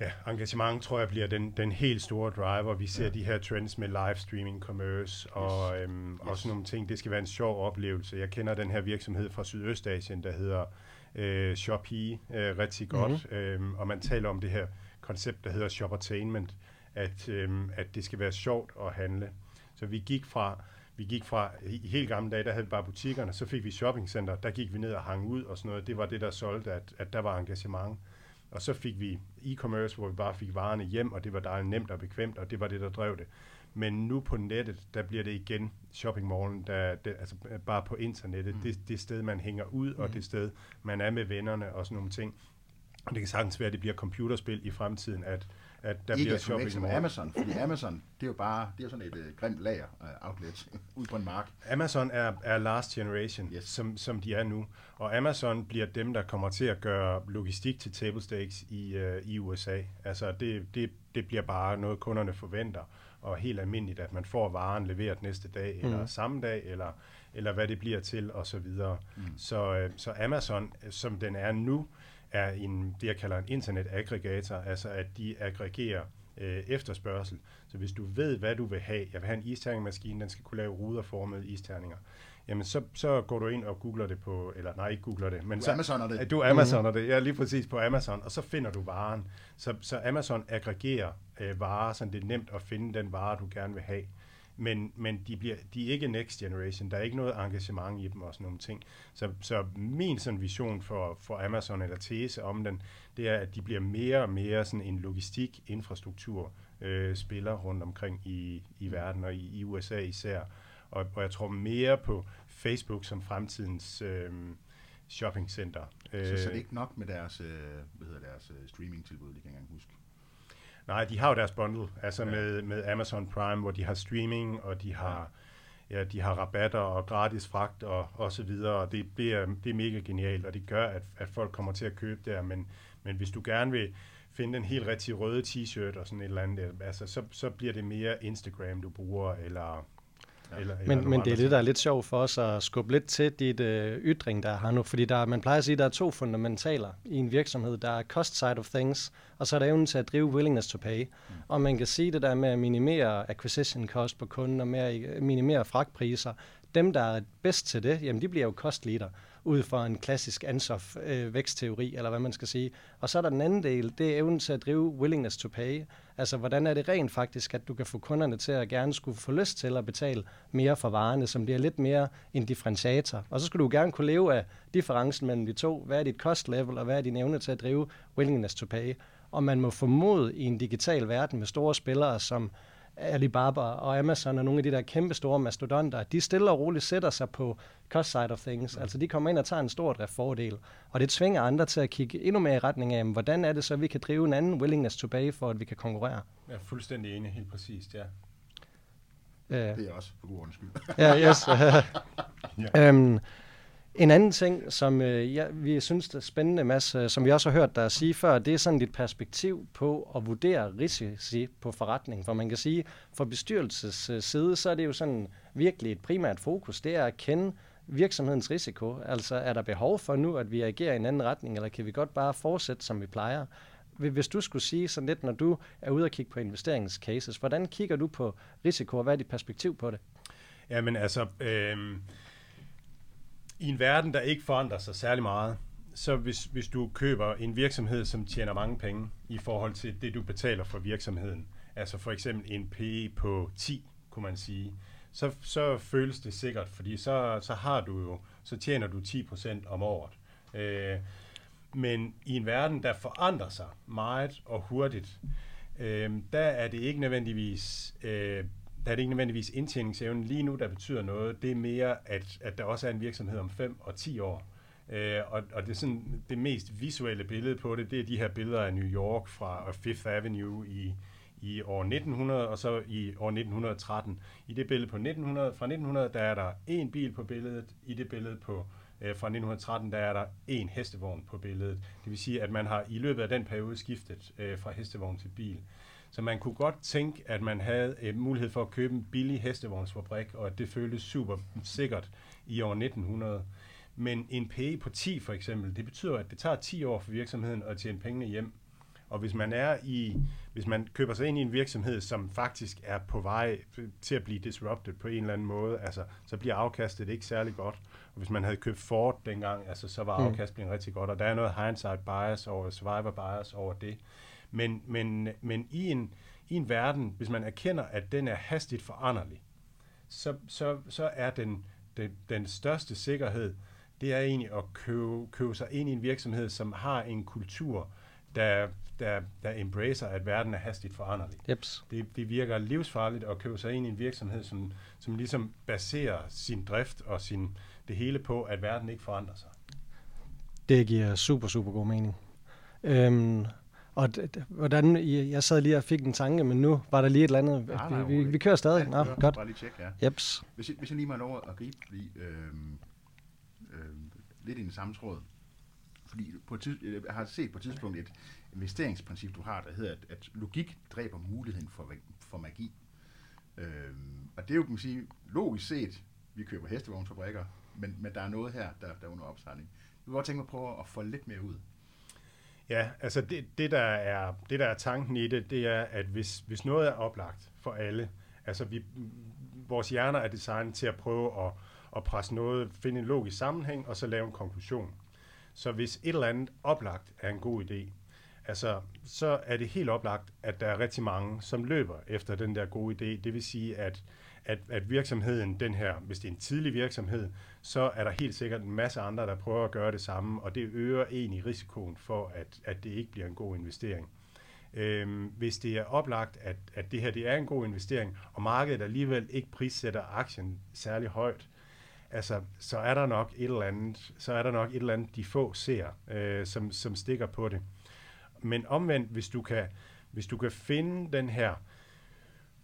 Ja, engagement tror jeg bliver den, den helt store driver. Vi ser ja. de her trends med live streaming, commerce og, yes. øhm, yes. og sådan nogle ting. Det skal være en sjov oplevelse. Jeg kender den her virksomhed fra Sydøstasien, der hedder øh, Shopee øh, rigtig godt, mm-hmm. øhm, og man taler om det her koncept, der hedder shoppertainment, at, øhm, at det skal være sjovt at handle. Så vi gik fra vi gik fra, i helt gamle dage, der havde vi bare butikkerne, så fik vi shoppingcenter, der gik vi ned og hang ud og sådan noget. Det var det, der solgte, at, at der var engagement. Og så fik vi e-commerce, hvor vi bare fik varerne hjem, og det var dejligt nemt og bekvemt, og det var det, der drev det. Men nu på nettet, der bliver det igen shoppingmallen, der, det, altså bare på internettet, mm. det, det sted, man hænger ud, mm. og det sted, man er med vennerne og sådan nogle ting. Og det kan sagtens være, at det bliver computerspil i fremtiden, at, at der Ikke bliver shopping som Amazon, fordi Amazon, det er jo bare, det er jo sådan et uh, grimt lager uh, outlet ud på en mark. Amazon er, er last generation, Yes. som, som de er nu. Og Amazon bliver dem, der kommer til at gøre logistik til table stakes i, uh, i USA. Altså det, det, det bliver bare noget, kunderne forventer. Og helt almindeligt, at man får varen leveret næste dag, eller samme dag, eller, eller hvad det bliver til, og så videre. Mm. Så, øh, så Amazon, som den er nu, er en, det, jeg kalder en internet-aggregator, altså at de aggregerer øh, efterspørgsel. Så hvis du ved, hvad du vil have, jeg vil have en isterningmaskine, den skal kunne lave ruderformede isterninger, jamen så, så går du ind og googler det på, eller nej, ikke googler det, men Du så, Amazoner det. du Amazoner det, ja, lige præcis på Amazon, og så finder du varen. Så, så Amazon aggregerer øh, varer, så det er nemt at finde den vare, du gerne vil have. Men, men de, bliver, de er ikke next generation. Der er ikke noget engagement i dem og sådan nogle ting. Så, så min sådan vision for, for Amazon eller tese om den, det er, at de bliver mere og mere sådan en logistik-infrastruktur øh, spiller rundt omkring i, i verden og i, i USA især. Og, og jeg tror mere på Facebook som fremtidens øh, shoppingcenter. Så, så det er ikke nok med deres, øh, hvad hedder deres øh, streaming-tilbud, det kan jeg ikke engang huske. Nej, de har jo deres bundle, altså Ja. ja. med, med Amazon Prime, hvor de har streaming, og de har, ja, de har rabatter og gratis fragt og, og så videre, og det, det, er, det er mega genialt, og det gør, at, at folk kommer til at købe der, men, men hvis du gerne vil finde den helt rigtige røde t-shirt og sådan et eller andet, øh, altså, så, så bliver det mere Instagram, du bruger, eller... Eller, eller Men, men det er det, der er lidt sjovt for os at skubbe lidt til dit øh, ytring, der er her nu. Fordi der, er- man plejer at sige, at der er to fundamentaler i en virksomhed. Der er cost side of things, og så er der evnen til at drive willingness to pay. Mm. Og man kan sige det der med at minimere acquisition cost på kunden og med at minimere fragtpriser. Dem, der er bedst til det, jamen de bliver jo cost leader ud fra en klassisk Ansoff øh, vækstteori, eller hvad man skal sige. Og så er der den anden del, det er evnen til at drive willingness to pay. Altså, hvordan er det rent faktisk, at du kan få kunderne til at gerne skulle få lyst til at betale mere for varerne, som bliver lidt mere en differentiator. Og så skal du gerne kunne leve af differencen mellem de to. Hvad er dit cost level, og hvad er din evne til at drive willingness to pay? Og man må formode i en digital verden med store spillere som Alibaba og Amazon og nogle af de der kæmpe store mastodonter, de stille og roligt sætter sig på cost side of things. Mm. Altså de kommer ind og tager en stor driftsfordel. Og det tvinger andre til at kigge endnu mere i retning af, hvordan er det så, at vi kan drive en anden willingness to pay, for at vi kan konkurrere. Jeg er fuldstændig enig, helt præcist, ja. Øh, Det er også for god ordens skyld. Ja, yes. øhm, en anden ting, som øh, ja, vi synes er spændende, Mads, øh, som vi også har hørt dig sige før, det er sådan dit perspektiv på at vurdere risici på forretning. For man kan sige, fra bestyrelses øh, side, så er det jo sådan virkelig et primært fokus, det er at kende virksomhedens risiko. Altså er der behov for nu, at vi agerer i en anden retning, eller kan vi godt bare fortsætte, som vi plejer? Hvis- Hvis du skulle sige sådan lidt, når du er ude og kigge på investeringscases, hvordan kigger du på risiko, og hvad er dit perspektiv på det? Jamen altså, øh, i en verden, der ikke forandrer sig særlig meget, så hvis, hvis du køber en virksomhed, som tjener mange penge i forhold til det, du betaler for virksomheden, altså for eksempel en PE på 10, kunne man sige, så, så føles det sikkert, fordi så, så har du jo, så tjener du 10% om året. Øh, men i en verden, der forandrer sig meget og hurtigt, øh, der er det ikke nødvendigvis øh, der er det ikke nødvendigvis indtjeningsevnen lige nu, der betyder noget. Det er mere, at, at der også er en virksomhed om 5 og 10 år. Øh, og, og det er sådan det mest visuelle billede på det, det er de her billeder af New York fra Fifth Avenue i, i år 1900 og så i år 1913. I det billede på 1900, fra 1900, der er der en bil på billedet. I det billede på øh, fra 1913, der er der en hestevogn på billedet. Det vil sige, at man har i løbet af den periode skiftet øh, fra hestevogn til bil. Så man kunne godt tænke, at man havde øh, mulighed for at købe en billig hestevognsfabrik, og at det føltes super sikkert i år 1900. Men en PE på 10 for eksempel, det betyder, at det tager 10 år for virksomheden at tjene pengene hjem. Og hvis man er i, hvis man køber sig ind i en virksomhed, som faktisk er på vej til at blive disrupted på en eller anden måde, altså, så bliver afkastet ikke særlig godt. Og hvis man havde købt Ford dengang, altså, så var Mm. afkastet rigtig godt. Og der er noget hindsight bias over, survivor bias over det. Men, men, men i, en, i en verden, hvis man erkender, at den er hastigt foranderlig, så, så, så er den, den, den største sikkerhed, det er egentlig at købe, købe sig ind i en virksomhed, som har en kultur, der, der, der embracer, at verden er hastigt foranderlig. Jeps. Det, det virker livsfarligt at købe sig ind i en virksomhed, som, som ligesom baserer sin drift og sin, det hele på, at verden ikke forandrer sig. Det giver super, super god mening. Øhm, og hvordan, jeg sad lige og fik en tanke, men nu var der lige et eller andet. Nej, nej, vi, vi, vi kører stadig. Ja, Nå, kør. godt. Bare lige tjek, ja. Jeps. Hvis hvis jeg lige må lov at gribe fordi, øhm, øhm, lidt i den samme tråd. Fordi på et tids, jeg har set på et tidspunkt et investeringsprincip, du har, der hedder, at, at logik dræber muligheden for, for magi. Øhm, og det er jo, kan man sige, logisk set, vi køber hestevognsfabrikker, men, men der er noget her, der, der er under opsejling. Jeg vil godt tænke mig at prøve at få lidt mere ud. Ja, altså det, det, der er, det, der er tanken i det, det er, at hvis, hvis noget er oplagt for alle, altså vi, vores hjerner er designet til at prøve at, at presse noget, finde en logisk sammenhæng, og så lave en konklusion. Så hvis et eller andet oplagt er en god idé, altså, så er det helt oplagt, at der er rigtig mange, som løber efter den der gode idé. Det vil sige, at, at, at virksomheden, den her, hvis det er en tidlig virksomhed, så er der helt sikkert en masse andre, der prøver at gøre det samme, og det øger egentlig risikoen for, at, at det ikke bliver en god investering. Øhm, hvis det er oplagt, at, at det her det er en god investering, og markedet alligevel ikke prissætter aktien særlig højt, altså, så er der nok et eller andet, så er der nok et eller andet, de få ser, øh, som, som stikker på det. Men omvendt, hvis du kan, hvis du kan finde den her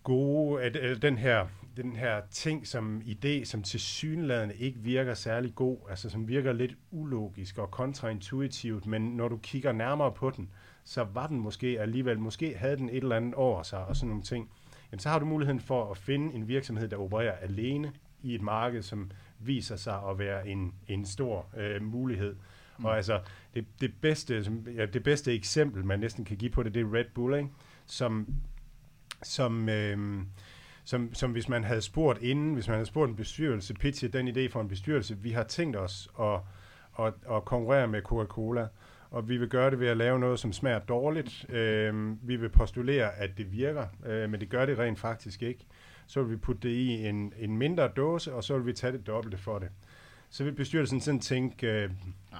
gode, at, at den her, den her ting som idé, som til synlædende ikke virker særlig god, altså som virker lidt ulogisk og kontraintuitivt, men når du kigger nærmere på den, så var den måske alligevel, måske havde den et eller andet over sig og sådan nogle ting, jamen så har du muligheden for at finde en virksomhed, der opererer alene i et marked, som viser sig at være en, en stor øh, mulighed. Mm. Og altså, det, det, bedste, som, ja, det bedste eksempel, man næsten kan give på det, det er Red Bull, ikke? som som, øh, som, som hvis man havde spurgt inden, hvis man havde spurgt en bestyrelse, pitchet den idé for en bestyrelse, vi har tænkt os at, at, at konkurrere med Coca-Cola, og vi vil gøre det ved at lave noget, som smager dårligt. Øh, vi vil postulere, at det virker, øh, men det gør det rent faktisk ikke. Så vil vi putte det i en, en mindre dåse, og så vil vi tage det dobbelte for det. Så vil bestyrelsen sådan tænke, øh,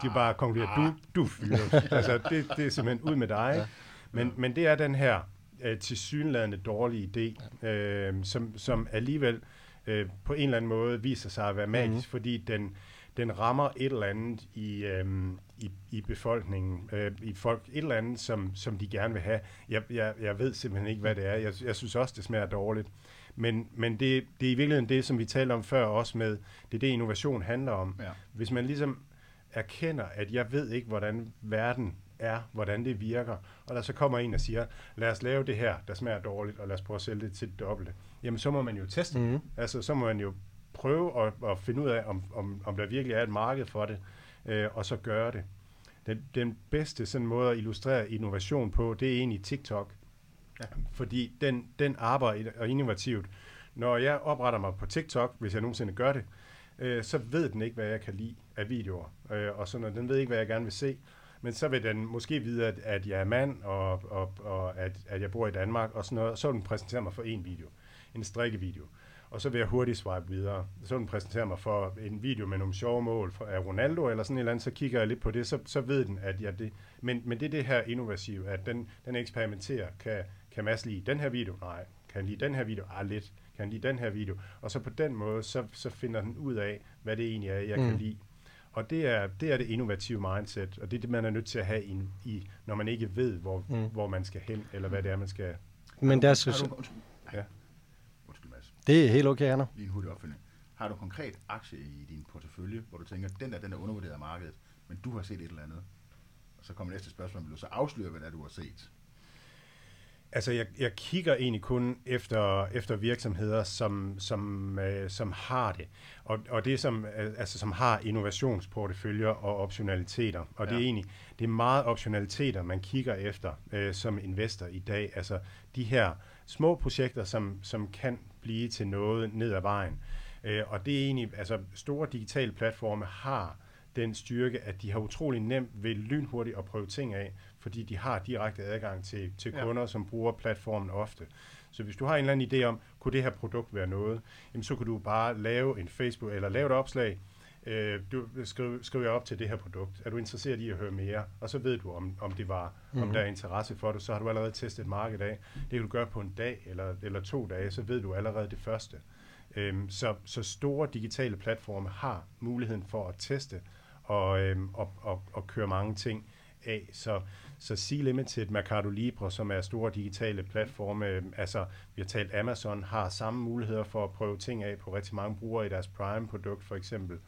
de bare konkluderer, du, du er fyret. altså, det, det er simpelthen ud med dig. Men, men det er den her øh, tilsyneladende dårlige idé, øh, som, som alligevel øh, på en eller anden måde viser sig at være magisk, mm-hmm. fordi den, den rammer et eller andet i, øh, i, i befolkningen, øh, i folk, et eller andet, som, som de gerne vil have. Jeg, jeg, jeg ved simpelthen ikke, hvad det er. Jeg, jeg synes også, det smager dårligt. Men, men det, det er i virkeligheden det, som vi talte om før også med, det er det, innovation handler om. Ja. Hvis man ligesom erkender, at jeg ved ikke, hvordan verden er, hvordan det virker, og der så kommer en og siger, lad os lave det her, der smager dårligt, og lad os prøve at sælge det til det dobbelte, jamen så må man jo teste mm. Altså så må man jo prøve at, at finde ud af, om, om, om der virkelig er et marked for det, øh, og så gøre det. Den, den bedste sådan måde at illustrere innovation på, det er egentlig TikTok. Ja. Fordi den, den arbejder og innovativt. Når jeg opretter mig på TikTok, hvis jeg nogensinde gør det, øh, så ved den ikke, hvad jeg kan lide af videoer. Øh, og sådan, og den ved ikke, hvad jeg gerne vil se. Men så vil den måske vide, at, at jeg er mand, og, og, og at, at jeg bor i Danmark, og sådan noget. Så vil den præsentere mig for en video. En strikkevideo. Og så vil jeg hurtigt swipe videre. Så vil den præsentere mig for en video med nogle sjove mål af Ronaldo, eller sådan et eller andet, så kigger jeg lidt på det, så, så ved den, at jeg det... Men, men det er det her innovative, at den, den eksperimenterer. Kan, kan Mads lide den her video? Nej. Kan han lide den her video? Ah, lidt. Kan lide den her video? Og så på den måde, så, så finder den ud af, hvad det egentlig er, jeg mm. kan lide. Og det er, det er det innovative mindset, og det er det, man er nødt til at have i, i når man ikke ved, hvor, mm. Hvor man skal hen, eller hvad det er, man skal... Men der synes du, undskyld, Ja. undskyld Mads, det er helt okay, Anna. lige en hurtig opfølgning. Har du konkret aktie i din portefølje, hvor du tænker, den der, den er undervurderet af markedet, men du har set et eller andet? Og så kommer næste spørgsmål, vil du så afsløre, hvad det er, du har set? Altså, jeg, jeg kigger egentlig kun efter, efter virksomheder, som, som, øh, som har det. Og, og det, som, øh, altså, som har innovationsporteføljer og optionaliteter. Og ja. det er egentlig det er meget optionaliteter, man kigger efter øh, som investor i dag. Altså, de her små projekter, som, som kan blive til noget ned ad vejen. Øh, og det er egentlig, altså, store digitale platforme har den styrke, at de har utrolig nemt ved lynhurtigt at prøve ting af, fordi de har direkte adgang til, til kunder, ja. som bruger platformen ofte. Så hvis du har en eller anden idé om, kunne det her produkt være noget, jamen så kan du bare lave en Facebook, eller lave et opslag, øh, du skriver, skriver op til det her produkt. Er du interesseret i at høre mere? Og så ved du, om, om det var, mm-hmm. om mhm. der er interesse for det. Så har du allerede testet et marked af. Det kan du gøre på en dag eller, eller to dage, så ved du allerede det første. Øhm, så, så store digitale platforme har muligheden for at teste og, øhm, og, og, og køre mange ting af. Så, så C-Limited, Mercado Libre, som er store digitale platforme, altså vi har talt Amazon, har samme muligheder for at prøve ting af på rigtig mange brugere i deres Prime-produkt for eksempel.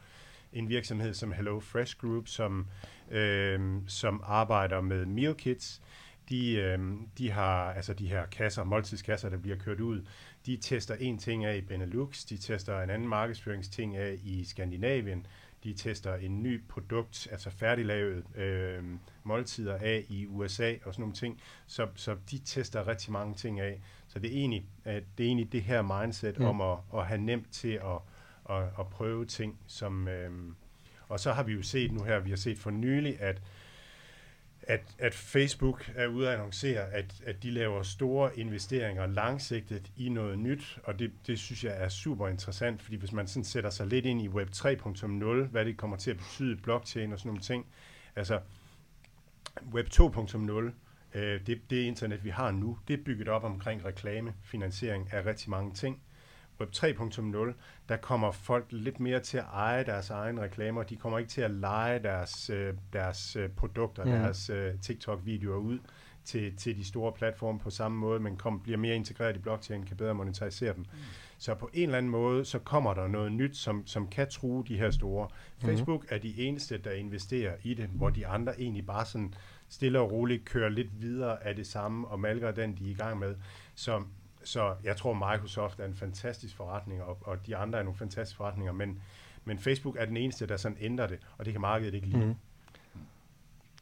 En virksomhed som Hello Fresh Group, som, øh, som arbejder med meal kits, de, øh, de har altså de her kasser, måltidskasser, der bliver kørt ud, de tester en ting af i Benelux, de tester en anden markedsføringsting af i Skandinavien, de tester en ny produkt, altså færdiglavet øh, måltider af i USA og sådan nogle ting. Så, så de tester rigtig mange ting af. Så det er egentlig, at det, er egentlig det her mindset mm. om at, at have nemt til at, at, at prøve ting, som... Øh, og så har vi jo set nu her, vi har set for nylig, at at, at Facebook er ude at annoncere, at, at de laver store investeringer langsigtet i noget nyt, og det, det synes jeg er super interessant, fordi hvis man sådan sætter sig lidt ind i Web 3.0, hvad det kommer til at betyde, blockchain og sådan nogle ting, altså Web 2.0, øh, det, det internet, vi har nu, det er bygget op omkring reklame, finansiering af rigtig mange ting. Web 3.0, der kommer folk lidt mere til at eje deres egne reklamer. De kommer ikke til at lege deres, øh, deres øh, produkter, mm. deres øh, TikTok-videoer ud til, til de store platforme på samme måde, men kom, bliver mere integreret i blockchain, kan bedre monetarisere dem. Mm. Så på en eller anden måde, så kommer der noget nyt, som, som kan true de her store. Mm. Facebook er de eneste, der investerer i det, hvor de andre egentlig bare sådan stille og roligt kører lidt videre af det samme og malker den, de er i gang med. Så så jeg tror, Microsoft er en fantastisk forretning, og, og de andre er nogle fantastiske forretninger, men, men Facebook er den eneste, der sådan ændrer det, og det kan markedet ikke lide. Mm.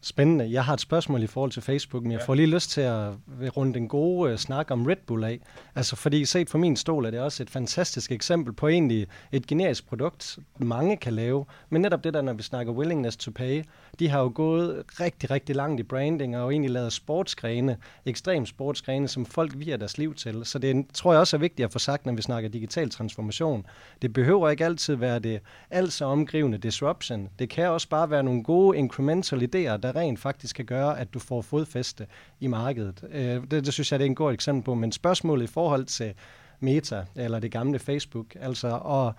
Spændende. Jeg har et spørgsmål i forhold til Facebook, men jeg ja. får lige lyst til at runde den gode uh, snak om Red Bull af. Altså fordi set fra min stol er det også et fantastisk eksempel på egentlig et generisk produkt, mange kan lave. Men netop det der, når vi snakker willingness to pay, de har jo gået rigtig, rigtig langt i branding og egentlig lavet sportsgrene, ekstrem sportsgrene, som folk via deres liv til. Så det tror jeg også er vigtigt at få sagt, når vi snakker digital transformation. Det behøver ikke altid være det alt så omgrivende disruption. Det kan også bare være nogle gode incremental idéer, der rent faktisk kan gøre, at du får fodfæste i markedet. Øh, det, det synes jeg, det er en god eksempel på. Men spørgsmålet i forhold til Meta, eller det gamle Facebook, altså, og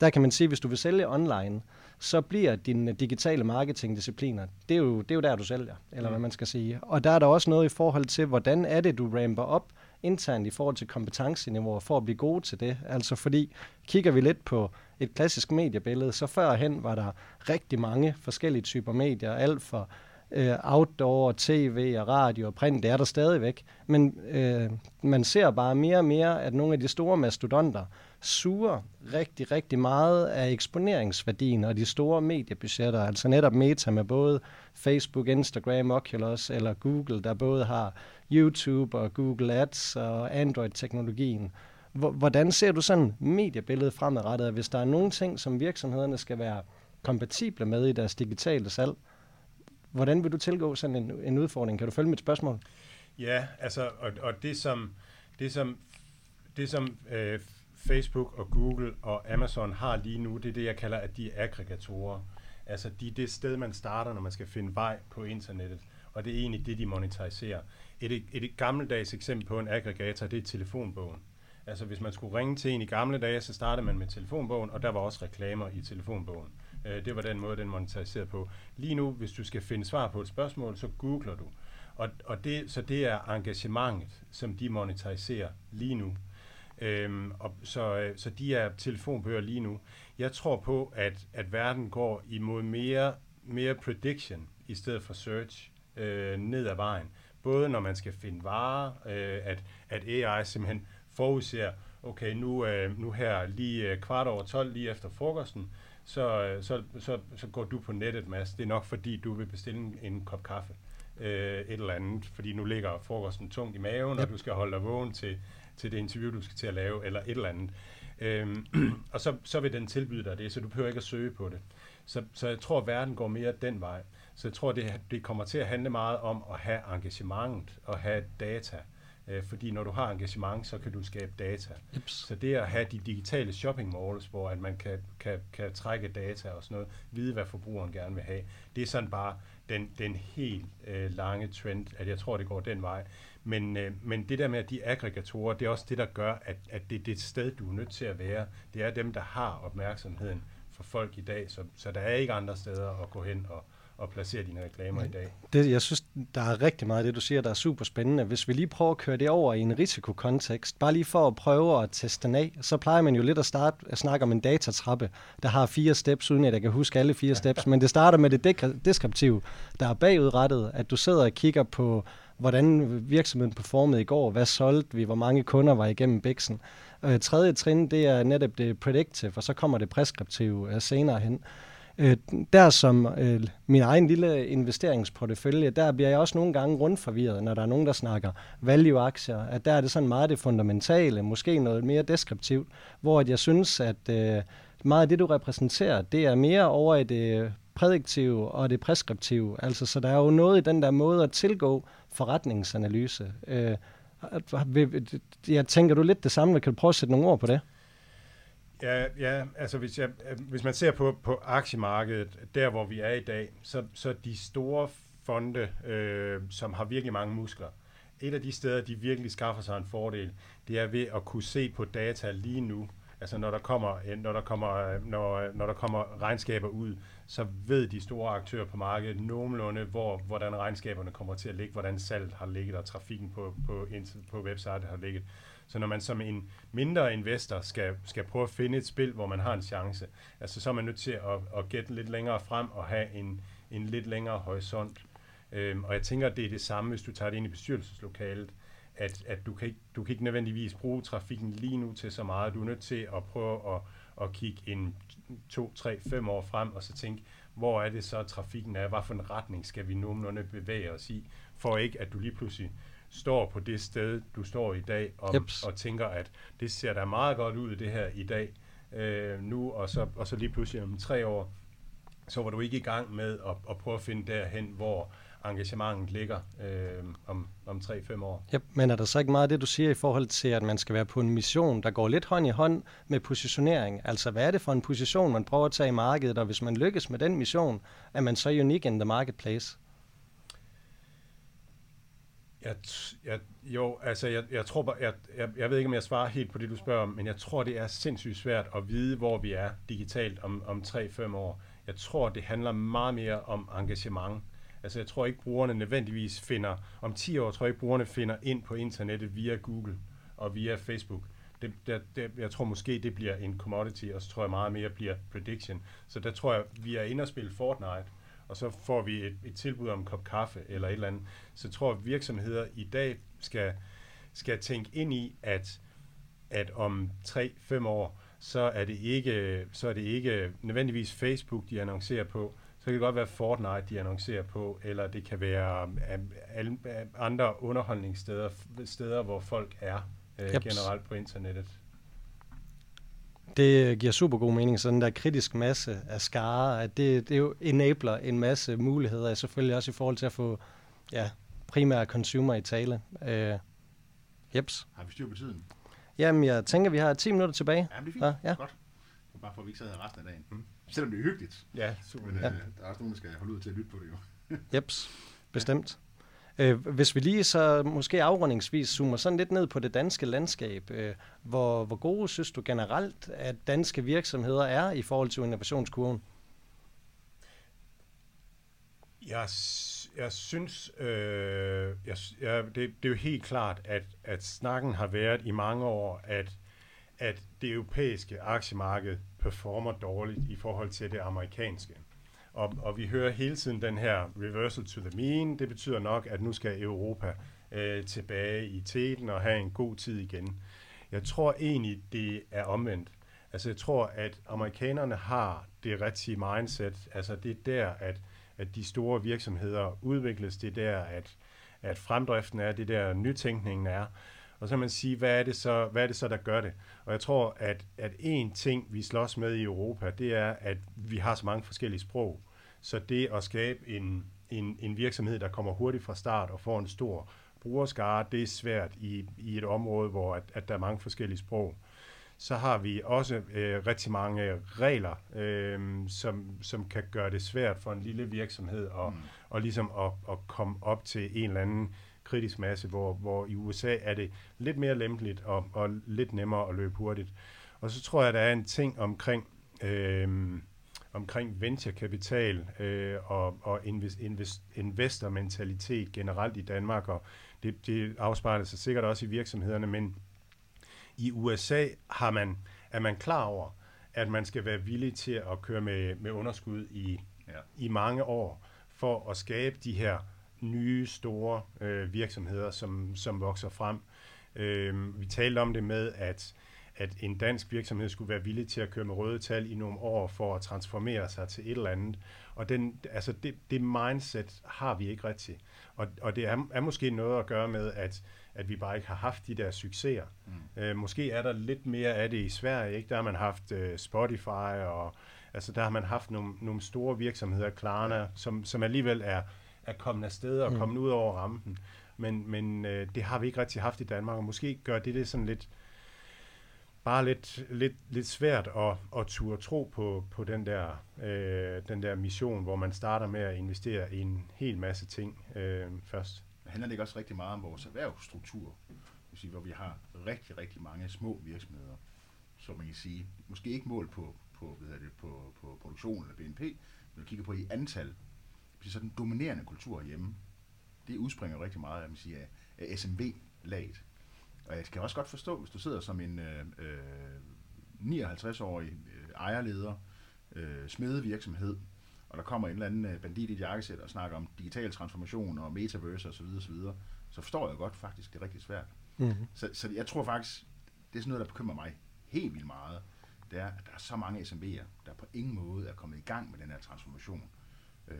der kan man sige, hvis du vil sælge online, så bliver dine digitale marketingdiscipliner, det er jo, det er jo der, du sælger, eller mm. hvad man skal sige. Og der er der også noget i forhold til, hvordan er det, du ramper op internt i forhold til kompetenceniveauer for at blive gode til det. Altså fordi, kigger vi lidt på et klassisk mediebillede, så førhen var der rigtig mange forskellige typer medier, alt for øh, outdoor, tv og radio og print, det er der stadigvæk. Men øh, man ser bare mere og mere, at nogle af de store mastodonter suger rigtig, rigtig meget af eksponeringsværdien og de store mediebudgetter, altså netop Meta med både Facebook, Instagram, Oculus eller Google, der både har YouTube og Google Ads og Android-teknologien. Hvordan ser du sådan mediebilledet fremadrettet, hvis der er nogle ting, som virksomhederne skal være kompatible med i deres digitale salg? Hvordan vil du tilgå sådan en, en udfordring? Kan du følge mit spørgsmål? Ja, altså, og, og det som, det som, det som øh, Facebook og Google og Amazon har lige nu, det er det, jeg kalder, at de er aggregatorer. Altså, de er det sted, man starter, når man skal finde vej på internettet, og det er egentlig det, de monetariserer. Et, et, et gammeldags eksempel på en aggregator, det er telefonbogen. Altså, hvis man skulle ringe til en i gamle dage, så startede man med telefonbogen, og der var også reklamer i telefonbogen. Øh, det var den måde, den monetariserede på. Lige nu, hvis du skal finde svar på et spørgsmål, så googler du. Og, og det, så det er engagementet, som de monetariserer lige nu. Øhm, og så, øh, så de er telefonbøger lige nu. Jeg tror på, at, at verden går imod mere, mere prediction i stedet for search øh, ned ad vejen. Både når man skal finde varer, øh, at, at AI simpelthen forudser, okay, nu, øh, nu her lige øh, kvart over 12, lige efter frokosten, øh, så, så, så går du på nettet, Mads. Det er nok fordi, du vil bestille en, en kop kaffe. Øh, et eller andet, fordi nu ligger frokosten tungt i maven, yep. og du skal holde dig vågen til, til det interview, du skal til at lave, eller et eller andet. Øhm, og så, så vil den tilbyde dig det, så du behøver ikke at søge på det. Så, så jeg tror, at verden går mere den vej. Så jeg tror, det, det kommer til at handle meget om at have engagementet og have data. Øh, fordi når du har engagement, så kan du skabe data. Jeps. Så det at have de digitale shopping malls, hvor at man kan, kan, kan trække data og sådan noget, vide hvad forbrugeren gerne vil have, det er sådan bare den, den helt øh, lange trend, at jeg tror, det går den vej. Men, øh, men det der med, at de aggregatorer, det er også det, der gør, at, at det er det sted, du er nødt til at være. Det er dem, der har opmærksomheden for folk i dag, så, så der er ikke andre steder at gå hen og, og placere dine reklamer i dag. Det, jeg synes, der er rigtig meget af det, du siger, der er super spændende. Hvis vi lige prøver at køre det over i en risikokontekst, bare lige for at prøve at teste den af, så plejer man jo lidt at starte at snakke om en datatrappe, der har fire steps, uden at jeg kan huske alle fire steps, men det starter med det deskriptive, der er bagudrettet, at du sidder og kigger på, hvordan virksomheden performede i går, hvad solgte vi, hvor mange kunder var igennem bæksen. Øh, tredje trin, det er netop det predictive, og så kommer det preskriptive øh, senere hen. Øh, der som øh, min egen lille investeringsportefølje, der bliver jeg også nogle gange rundt forvirret, når der er nogen, der snakker value-aktier, at der er det sådan meget det fundamentale, måske noget mere deskriptivt, hvor at jeg synes, at øh, meget af det, du repræsenterer, det er mere over i det prædiktive og det preskriptive. Altså, så der er jo noget i den der måde at tilgå forretningsanalyse. Øh, jeg tænker du lidt det samme, kan du prøve at sætte nogle ord på det? Ja, ja altså hvis, jeg, hvis man ser på, på aktiemarkedet, der hvor vi er i dag, så, så de store fonde, øh, som har virkelig mange muskler, et af de steder, de virkelig skaffer sig en fordel, det er ved at kunne se på data lige nu. Altså når der kommer, øh, når der kommer, øh, når, øh, når der kommer regnskaber ud, så ved de store aktører på markedet nogenlunde, hvor, hvordan regnskaberne kommer til at ligge, hvordan salget har ligget, og trafikken på, på, på websitet har ligget. Så når man som en mindre investor skal, skal prøve at finde et spil, hvor man har en chance, altså så er man nødt til at, at gætte lidt længere frem og have en, en lidt længere horisont. Øhm, og jeg tænker, at det er det samme, hvis du tager det ind i bestyrelseslokalet, at, at du, kan ikke, du kan ikke nødvendigvis bruge trafikken lige nu til så meget. Du er nødt til at prøve at, at kigge en to, tre, fem år frem, og så tænke, hvor er det så, trafikken er? Hvad for en retning skal vi nogenlunde bevæge os i? For ikke, at du lige pludselig står på det sted, du står i dag, og, og tænker, at det ser da meget godt ud, det her i dag, øh, nu, og så, og så lige pludselig om tre år, så var du ikke i gang med at, at prøve at finde derhen, hvor engagementet ligger øh, om, om 3-5 år. Ja, men er der så ikke meget af det, du siger i forhold til, at man skal være på en mission, der går lidt hånd i hånd med positionering? Altså, hvad er det for en position, man prøver at tage i markedet, og hvis man lykkes med den mission, er man så unik in the marketplace? Jeg, jeg, jo, altså jeg, jeg tror bare, jeg, jeg, jeg ved ikke, om jeg svarer helt på det, du spørger om, men jeg tror, det er sindssygt svært at vide, hvor vi er digitalt om, om 3-5 år. Jeg tror, det handler meget mere om engagement. Altså jeg tror ikke, brugerne nødvendigvis finder, om 10 år tror jeg ikke, brugerne finder ind på internettet via Google og via Facebook. Det, det, det, jeg tror måske, det bliver en commodity, og så tror jeg meget mere bliver prediction. Så der tror jeg, vi er inde og spille Fortnite, og så får vi et, et tilbud om en kop kaffe eller et eller andet, så tror jeg, at virksomheder i dag skal, skal tænke ind i, at, at om 3-5 år, så er, det ikke, så er det ikke nødvendigvis Facebook, de annoncerer på, så kan det godt være Fortnite, de annoncerer på, eller det kan være um, andre underholdningssteder, steder, hvor folk er uh, generelt på internettet. Det giver super god mening, sådan der kritisk masse af skare, at det, det jo enabler en masse muligheder, selvfølgelig også i forhold til at få ja, primære consumer i tale. Øh, jeps. Har vi styr på tiden? Jamen, jeg tænker, vi har 10 minutter tilbage. Ja, det er fint. Ja, ja. Godt. Bare for, at vi ikke sidder her resten af dagen. Mm. Selvom det er hyggeligt. Ja, super. Men ja. Øh, der er også nogen, der skal holde ud til at lytte på det jo. jeps, bestemt. Øh, hvis vi lige så måske afrundingsvis zoomer sådan lidt ned på det danske landskab, øh, hvor, hvor gode synes du generelt, at danske virksomheder er i forhold til innovationskurven? Jeg, jeg synes, øh, jeg, jeg, det, det er jo helt klart, at, at snakken har været i mange år, at, at det europæiske aktiemarked performer dårligt i forhold til det amerikanske. Og, og vi hører hele tiden den her reversal to the mean. Det betyder nok, at nu skal Europa øh, tilbage i teten og have en god tid igen. Jeg tror egentlig, det er omvendt. Altså jeg tror, at amerikanerne har det rigtige mindset. Altså det er der, at, at de store virksomheder udvikles. Det er der, at, at fremdriften er. Det er der, nytænkningen er. Og så kan man sige, hvad er det så, hvad er det så der gør det? Og jeg tror, at, at en ting, vi slås med i Europa, det er, at vi har så mange forskellige sprog. Så det at skabe en, en, en virksomhed, der kommer hurtigt fra start og får en stor brugerskare, det er svært i, i et område, hvor at, at der er mange forskellige sprog. Så har vi også øh, rigtig mange regler, øh, som, som kan gøre det svært for en lille virksomhed at, mm. og ligesom at, at komme op til en eller anden kritisk masse, hvor, hvor i USA er det lidt mere lempeligt og, og lidt nemmere at løbe hurtigt. Og så tror jeg, der er en ting omkring, øh, omkring venturekapital øh, og, og invest, invest, investormentalitet generelt i Danmark, og det, det afspejler sig sikkert også i virksomhederne, men i USA har man, er man klar over, at man skal være villig til at køre med, med underskud i, ja. i mange år, for at skabe de her nye, store øh, virksomheder, som, som vokser frem. Øh, vi talte om det med, at, at en dansk virksomhed skulle være villig til at køre med røde tal i nogle år for at transformere sig til et eller andet. Og den, altså det, det mindset har vi ikke rigtigt. Og, og det er, er måske noget at gøre med, at, at vi bare ikke har haft de der succeser. Mm. Øh, måske er der lidt mere af det i Sverige. Ikke? Der har man haft uh, Spotify, og altså, der har man haft nogle, nogle store virksomheder, Klarna, som, som alligevel er er kommet afsted og mm. kommet ud over rampen. Men, men øh, det har vi ikke rigtig haft i Danmark, og måske gør det det sådan lidt, bare lidt, lidt, lidt svært at, at turde tro på, på den, der, øh, den der mission, hvor man starter med at investere i en hel masse ting øh, først. Handler det ikke også rigtig meget om vores erhvervsstruktur, hvor vi har rigtig, rigtig mange små virksomheder, som man kan sige, måske ikke mål på, på, hvad det, på, på produktion eller BNP, men kigger på i antal så den dominerende kultur hjemme, det udspringer rigtig meget af, man siger, af SMV-laget. Og jeg kan også godt forstå, hvis du sidder som en øh, 59-årig øh, øh, ejerleder, øh, smedevirksomhed, og der kommer en eller anden øh, bandit i et jakkesæt og snakker om digital transformation og metaverse osv., osv., så forstår jeg godt faktisk, det er rigtig svært. Mm-hmm. Så, så jeg tror faktisk, det er sådan noget, der bekymrer mig helt vildt meget, det er, at der er så mange SMV'er, der på ingen måde er kommet i gang med den her transformation. Øh,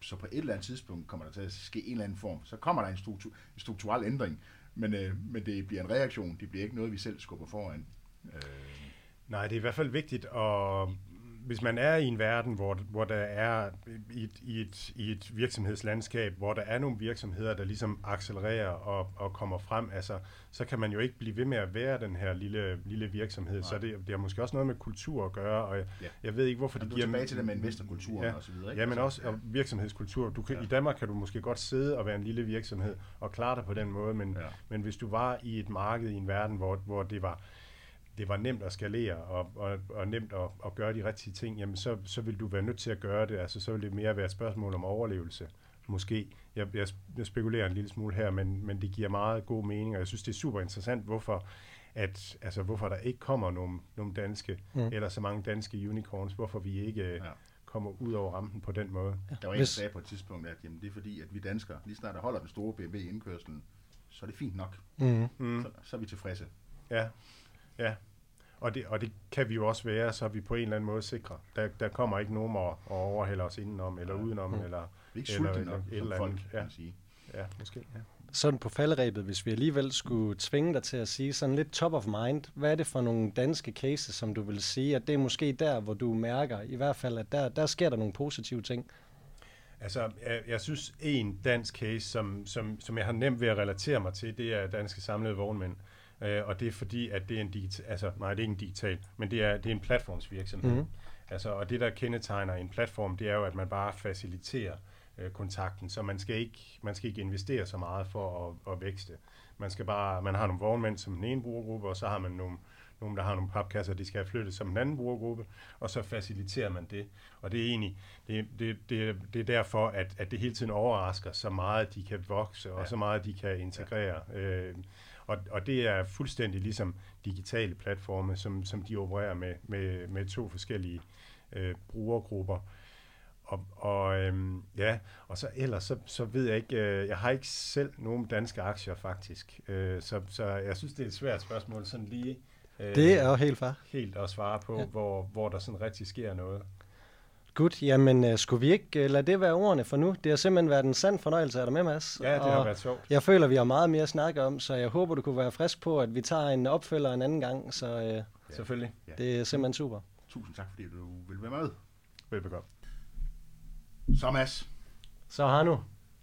så på et eller andet tidspunkt kommer der til at ske en eller anden form. Så kommer der en, struktur, en strukturel ændring, men, øh, men det bliver en reaktion. Det bliver ikke noget, vi selv skubber foran. Øh. Nej, det er i hvert fald vigtigt at hvis man er i en verden, hvor, hvor der er i et, i, et, i et virksomhedslandskab, hvor der er nogle virksomheder, der ligesom accelererer og, og kommer frem, altså, så kan man jo ikke blive ved med at være den her lille, lille virksomhed. Nej. Så det, det har måske også noget med kultur at gøre, og jeg, ja. jeg ved ikke, hvorfor det giver... tilbage til det med investorkulturen ja, og så videre. Ikke? Ja, men også ja. virksomhedskultur. Du kan, ja. I Danmark kan du måske godt sidde og være en lille virksomhed og klare dig på den måde, men, ja. men hvis du var i et marked, i en verden, hvor, hvor det var det var nemt at skalere og, og, og nemt at, at gøre de rigtige ting, jamen så, så vil du være nødt til at gøre det. Altså så vil det mere være et spørgsmål om overlevelse. Måske. Jeg, jeg, jeg spekulerer en lille smule her, men, men det giver meget god mening, og jeg synes, det er super interessant, hvorfor at, altså, hvorfor der ikke kommer nogen, nogen danske, mm. eller så mange danske unicorns, hvorfor vi ikke ja. kommer ud over rampen på den måde. Ja. Der var en, der sagde på et tidspunkt, at jamen, det er fordi, at vi danskere, lige snart der holder den store BMW indkørselen, så er det fint nok. Mm. Mm. Så, så er vi tilfredse. Ja, Ja, og det, og det kan vi jo også være, så vi på en eller anden måde sikre. Der, der kommer ikke nogen og, og overhælder os indenom, eller ja. udenom, mm. eller, vi er ikke eller, eller, nok, et eller andet. Folk, ja. sige. Ja, måske. Ja. Sådan på falderæbet, hvis vi alligevel skulle tvinge dig til at sige sådan lidt top of mind, hvad er det for nogle danske cases, som du vil sige, at det er måske der, hvor du mærker, i hvert fald, at der, der sker der nogle positive ting? Altså, jeg, jeg synes, en dansk case, som, som, som jeg har nemt ved at relatere mig til, det er danske samlede vognmænd. Øh, og det er fordi, at det er en digital, altså nej, det er ikke en digital, men det er, det er en platformsvirksomhed. Mm-hmm. Altså, og det, der kendetegner en platform, det er jo, at man bare faciliterer øh, kontakten, så man skal, ikke, man skal ikke investere så meget for at, at vækste. Man skal bare, man har nogle vognmænd som den ene brugergruppe, og så har man nogle, nogle, der har nogle papkasser, de skal have flyttet som en anden brugergruppe, og så faciliterer man det. Og det er egentlig, det, det, det, det er derfor, at, at det hele tiden overrasker så meget, de kan vokse, og ja. så meget, de kan integrere. Ja. Øh, og, og det er fuldstændig ligesom digitale platforme, som, som de opererer med, med, med to forskellige øh, brugergrupper. Og, og øhm, ja, og så ellers, så, så ved jeg ikke, øh, jeg har ikke selv nogen danske aktier faktisk, øh, så, så jeg synes, det er et svært spørgsmål, sådan lige øh, det er jo helt fair. Helt at svare på, ja. hvor, hvor der sådan rigtig sker noget. Godt, jamen uh, skulle vi ikke uh, lade det være ordene for nu? Det har simpelthen været en sand fornøjelse af dig med, Mads. Ja, det og har været sjovt. Jeg føler, vi har meget mere at snakke om, så jeg håber, du kunne være frisk på, at vi tager en opfølger en anden gang. Så uh, ja. selvfølgelig. Det er simpelthen super. Tusind tak, fordi du vil være med. Velbekomme. Så Mads, Så har nu.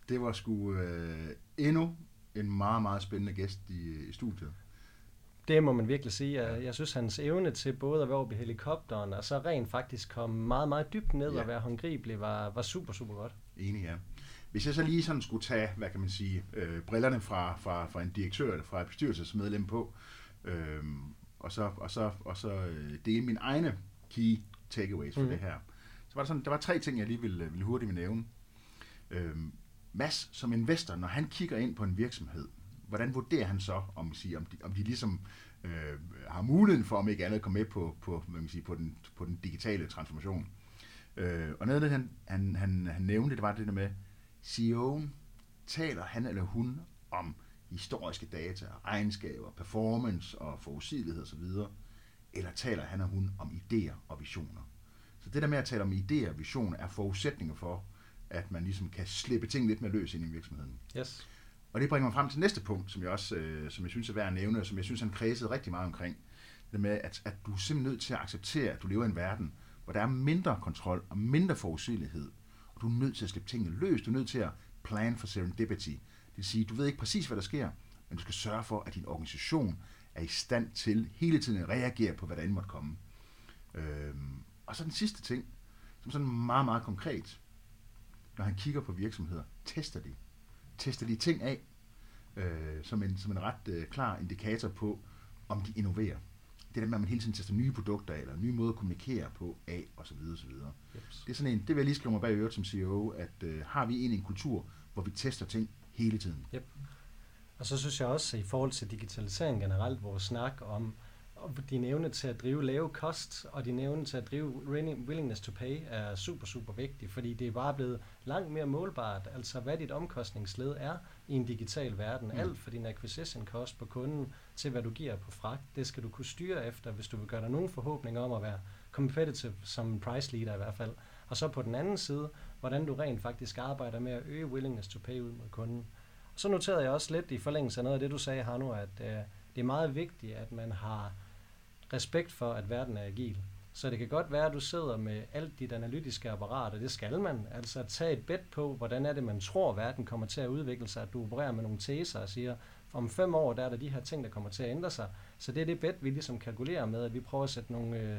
det var sgu øh, endnu en meget, meget spændende gæst i, i studiet. Det må man virkelig sige. Jeg, jeg synes, hans evne til både at være oppe i helikopteren, og så rent faktisk komme meget, meget dybt ned Ja. og være håndgribelig, var, var super, super godt. Enig, ja. Hvis jeg så lige sådan skulle tage, hvad kan man sige, øh, brillerne fra, fra, fra en direktør eller fra et bestyrelsesmedlem på, øh, og så, og så, og så øh, dele mine egne key takeaways for Mhm. det her. Så var der, sådan, der var tre ting, jeg lige ville, ville hurtigt nævne. Øh, Mads, som investor, når han kigger ind på en virksomhed, hvordan vurderer han så, om, man siger, om, de, om de ligesom øh, har muligheden for, om ikke andet, at komme med på, på, hvad man siger, på, den, på den digitale transformation? Øh, og noget af det, han, han, han, han nævnte, det var det der med, CEO'en, taler han eller hun om historiske data, regnskaber, performance og forudsigelighed osv., eller taler han og hun om idéer og visioner? Så det der med at tale om idéer og visioner er forudsætninger for, at man ligesom kan slippe ting lidt mere løs ind i virksomheden. Yes. Og det bringer mig frem til næste punkt, som jeg også øh, som jeg synes er værd at nævne, og som jeg synes, han kredsede rigtig meget omkring. Det med, at, at du er simpelthen nødt til at acceptere, at du lever i en verden, hvor der er mindre kontrol og mindre forudsigelighed. Og du er nødt til at slippe tingene løs. Du er nødt til at plan for serendipity. Det vil sige, du ved ikke præcis, hvad der sker, men du skal sørge for, at din organisation er i stand til hele tiden at reagere på, hvad der end måtte komme. Øhm, og så den sidste ting, som sådan meget, meget konkret. Når han kigger på virksomheder, tester de. Tester de ting af, øh, som, en, som en ret øh, klar indikator på, om de innoverer. Det der med, at man hele tiden tester nye produkter af, eller nye måder at kommunikere på af, og så videre, og så videre. Yes. Det er sådan en, det vil jeg lige skrive mig bag øret som CEO, at øh, har vi egentlig en kultur, hvor vi tester ting hele tiden. Og så synes jeg også, at i forhold til digitalisering generelt, vores snak om din evne til at drive lave kost, og din evne til at drive willing- willingness to pay, er super, super vigtig, fordi det er bare blevet langt mere målbart, altså hvad dit omkostningsled er i en digital verden. Mm. Alt for din acquisition cost på kunden til, hvad du giver på fragt, det skal du kunne styre efter, hvis du vil gøre dig nogen forhåbninger om at være competitive som price leader i hvert fald. Og så på den anden side, hvordan du rent faktisk arbejder med at øge willingness to pay ud mod kunden. Så noterede jeg også lidt i forlængelse af noget af det, du sagde, Hanno, at øh, det er meget vigtigt, at man har respekt for, at verden er agil. Så det kan godt være, at du sidder med alt dit analytiske apparat, og det skal man. Altså at tage et bet på, hvordan er det, man tror, verden kommer til at udvikle sig. At du opererer med nogle teser og siger, om fem år, der er der de her ting, der kommer til at ændre sig. Så det er det bet, vi ligesom kalkulerer med, at vi prøver at sætte nogle øh,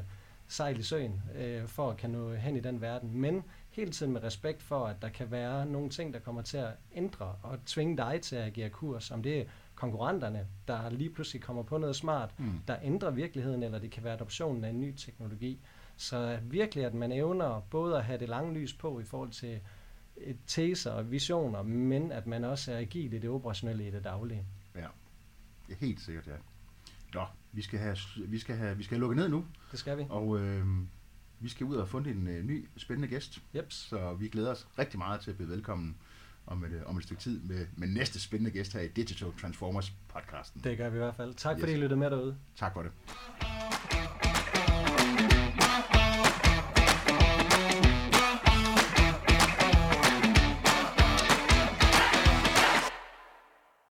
sejl i søen, øh, for at kan nå hen i den verden. Men hele tiden med respekt for, at der kan være nogle ting, der kommer til at ændre og tvinge dig til at agere kurs. Om det er konkurrenterne, der lige pludselig kommer på noget smart, Mm. der ændrer virkeligheden, eller det kan være adoptionen af en ny teknologi. Så virkelig, at man evner både at have det lange lys på i forhold til øh, teser og visioner, men at man også er agil i det operationelle i det daglige. Ja, det er helt sikkert, ja. Nå, vi skal have, vi skal have, vi skal have lukket ned nu, Det skal vi. og øh, vi skal ud og have fundet en øh, ny spændende gæst. Jeps. Så vi glæder os rigtig meget til at byde velkommen om et, øh, om et stykke tid med, med næste spændende gæst her i Digital Transformers podcasten. Det gør vi i hvert fald. Tak fordi Yes. I lyttede med derude. Tak for det.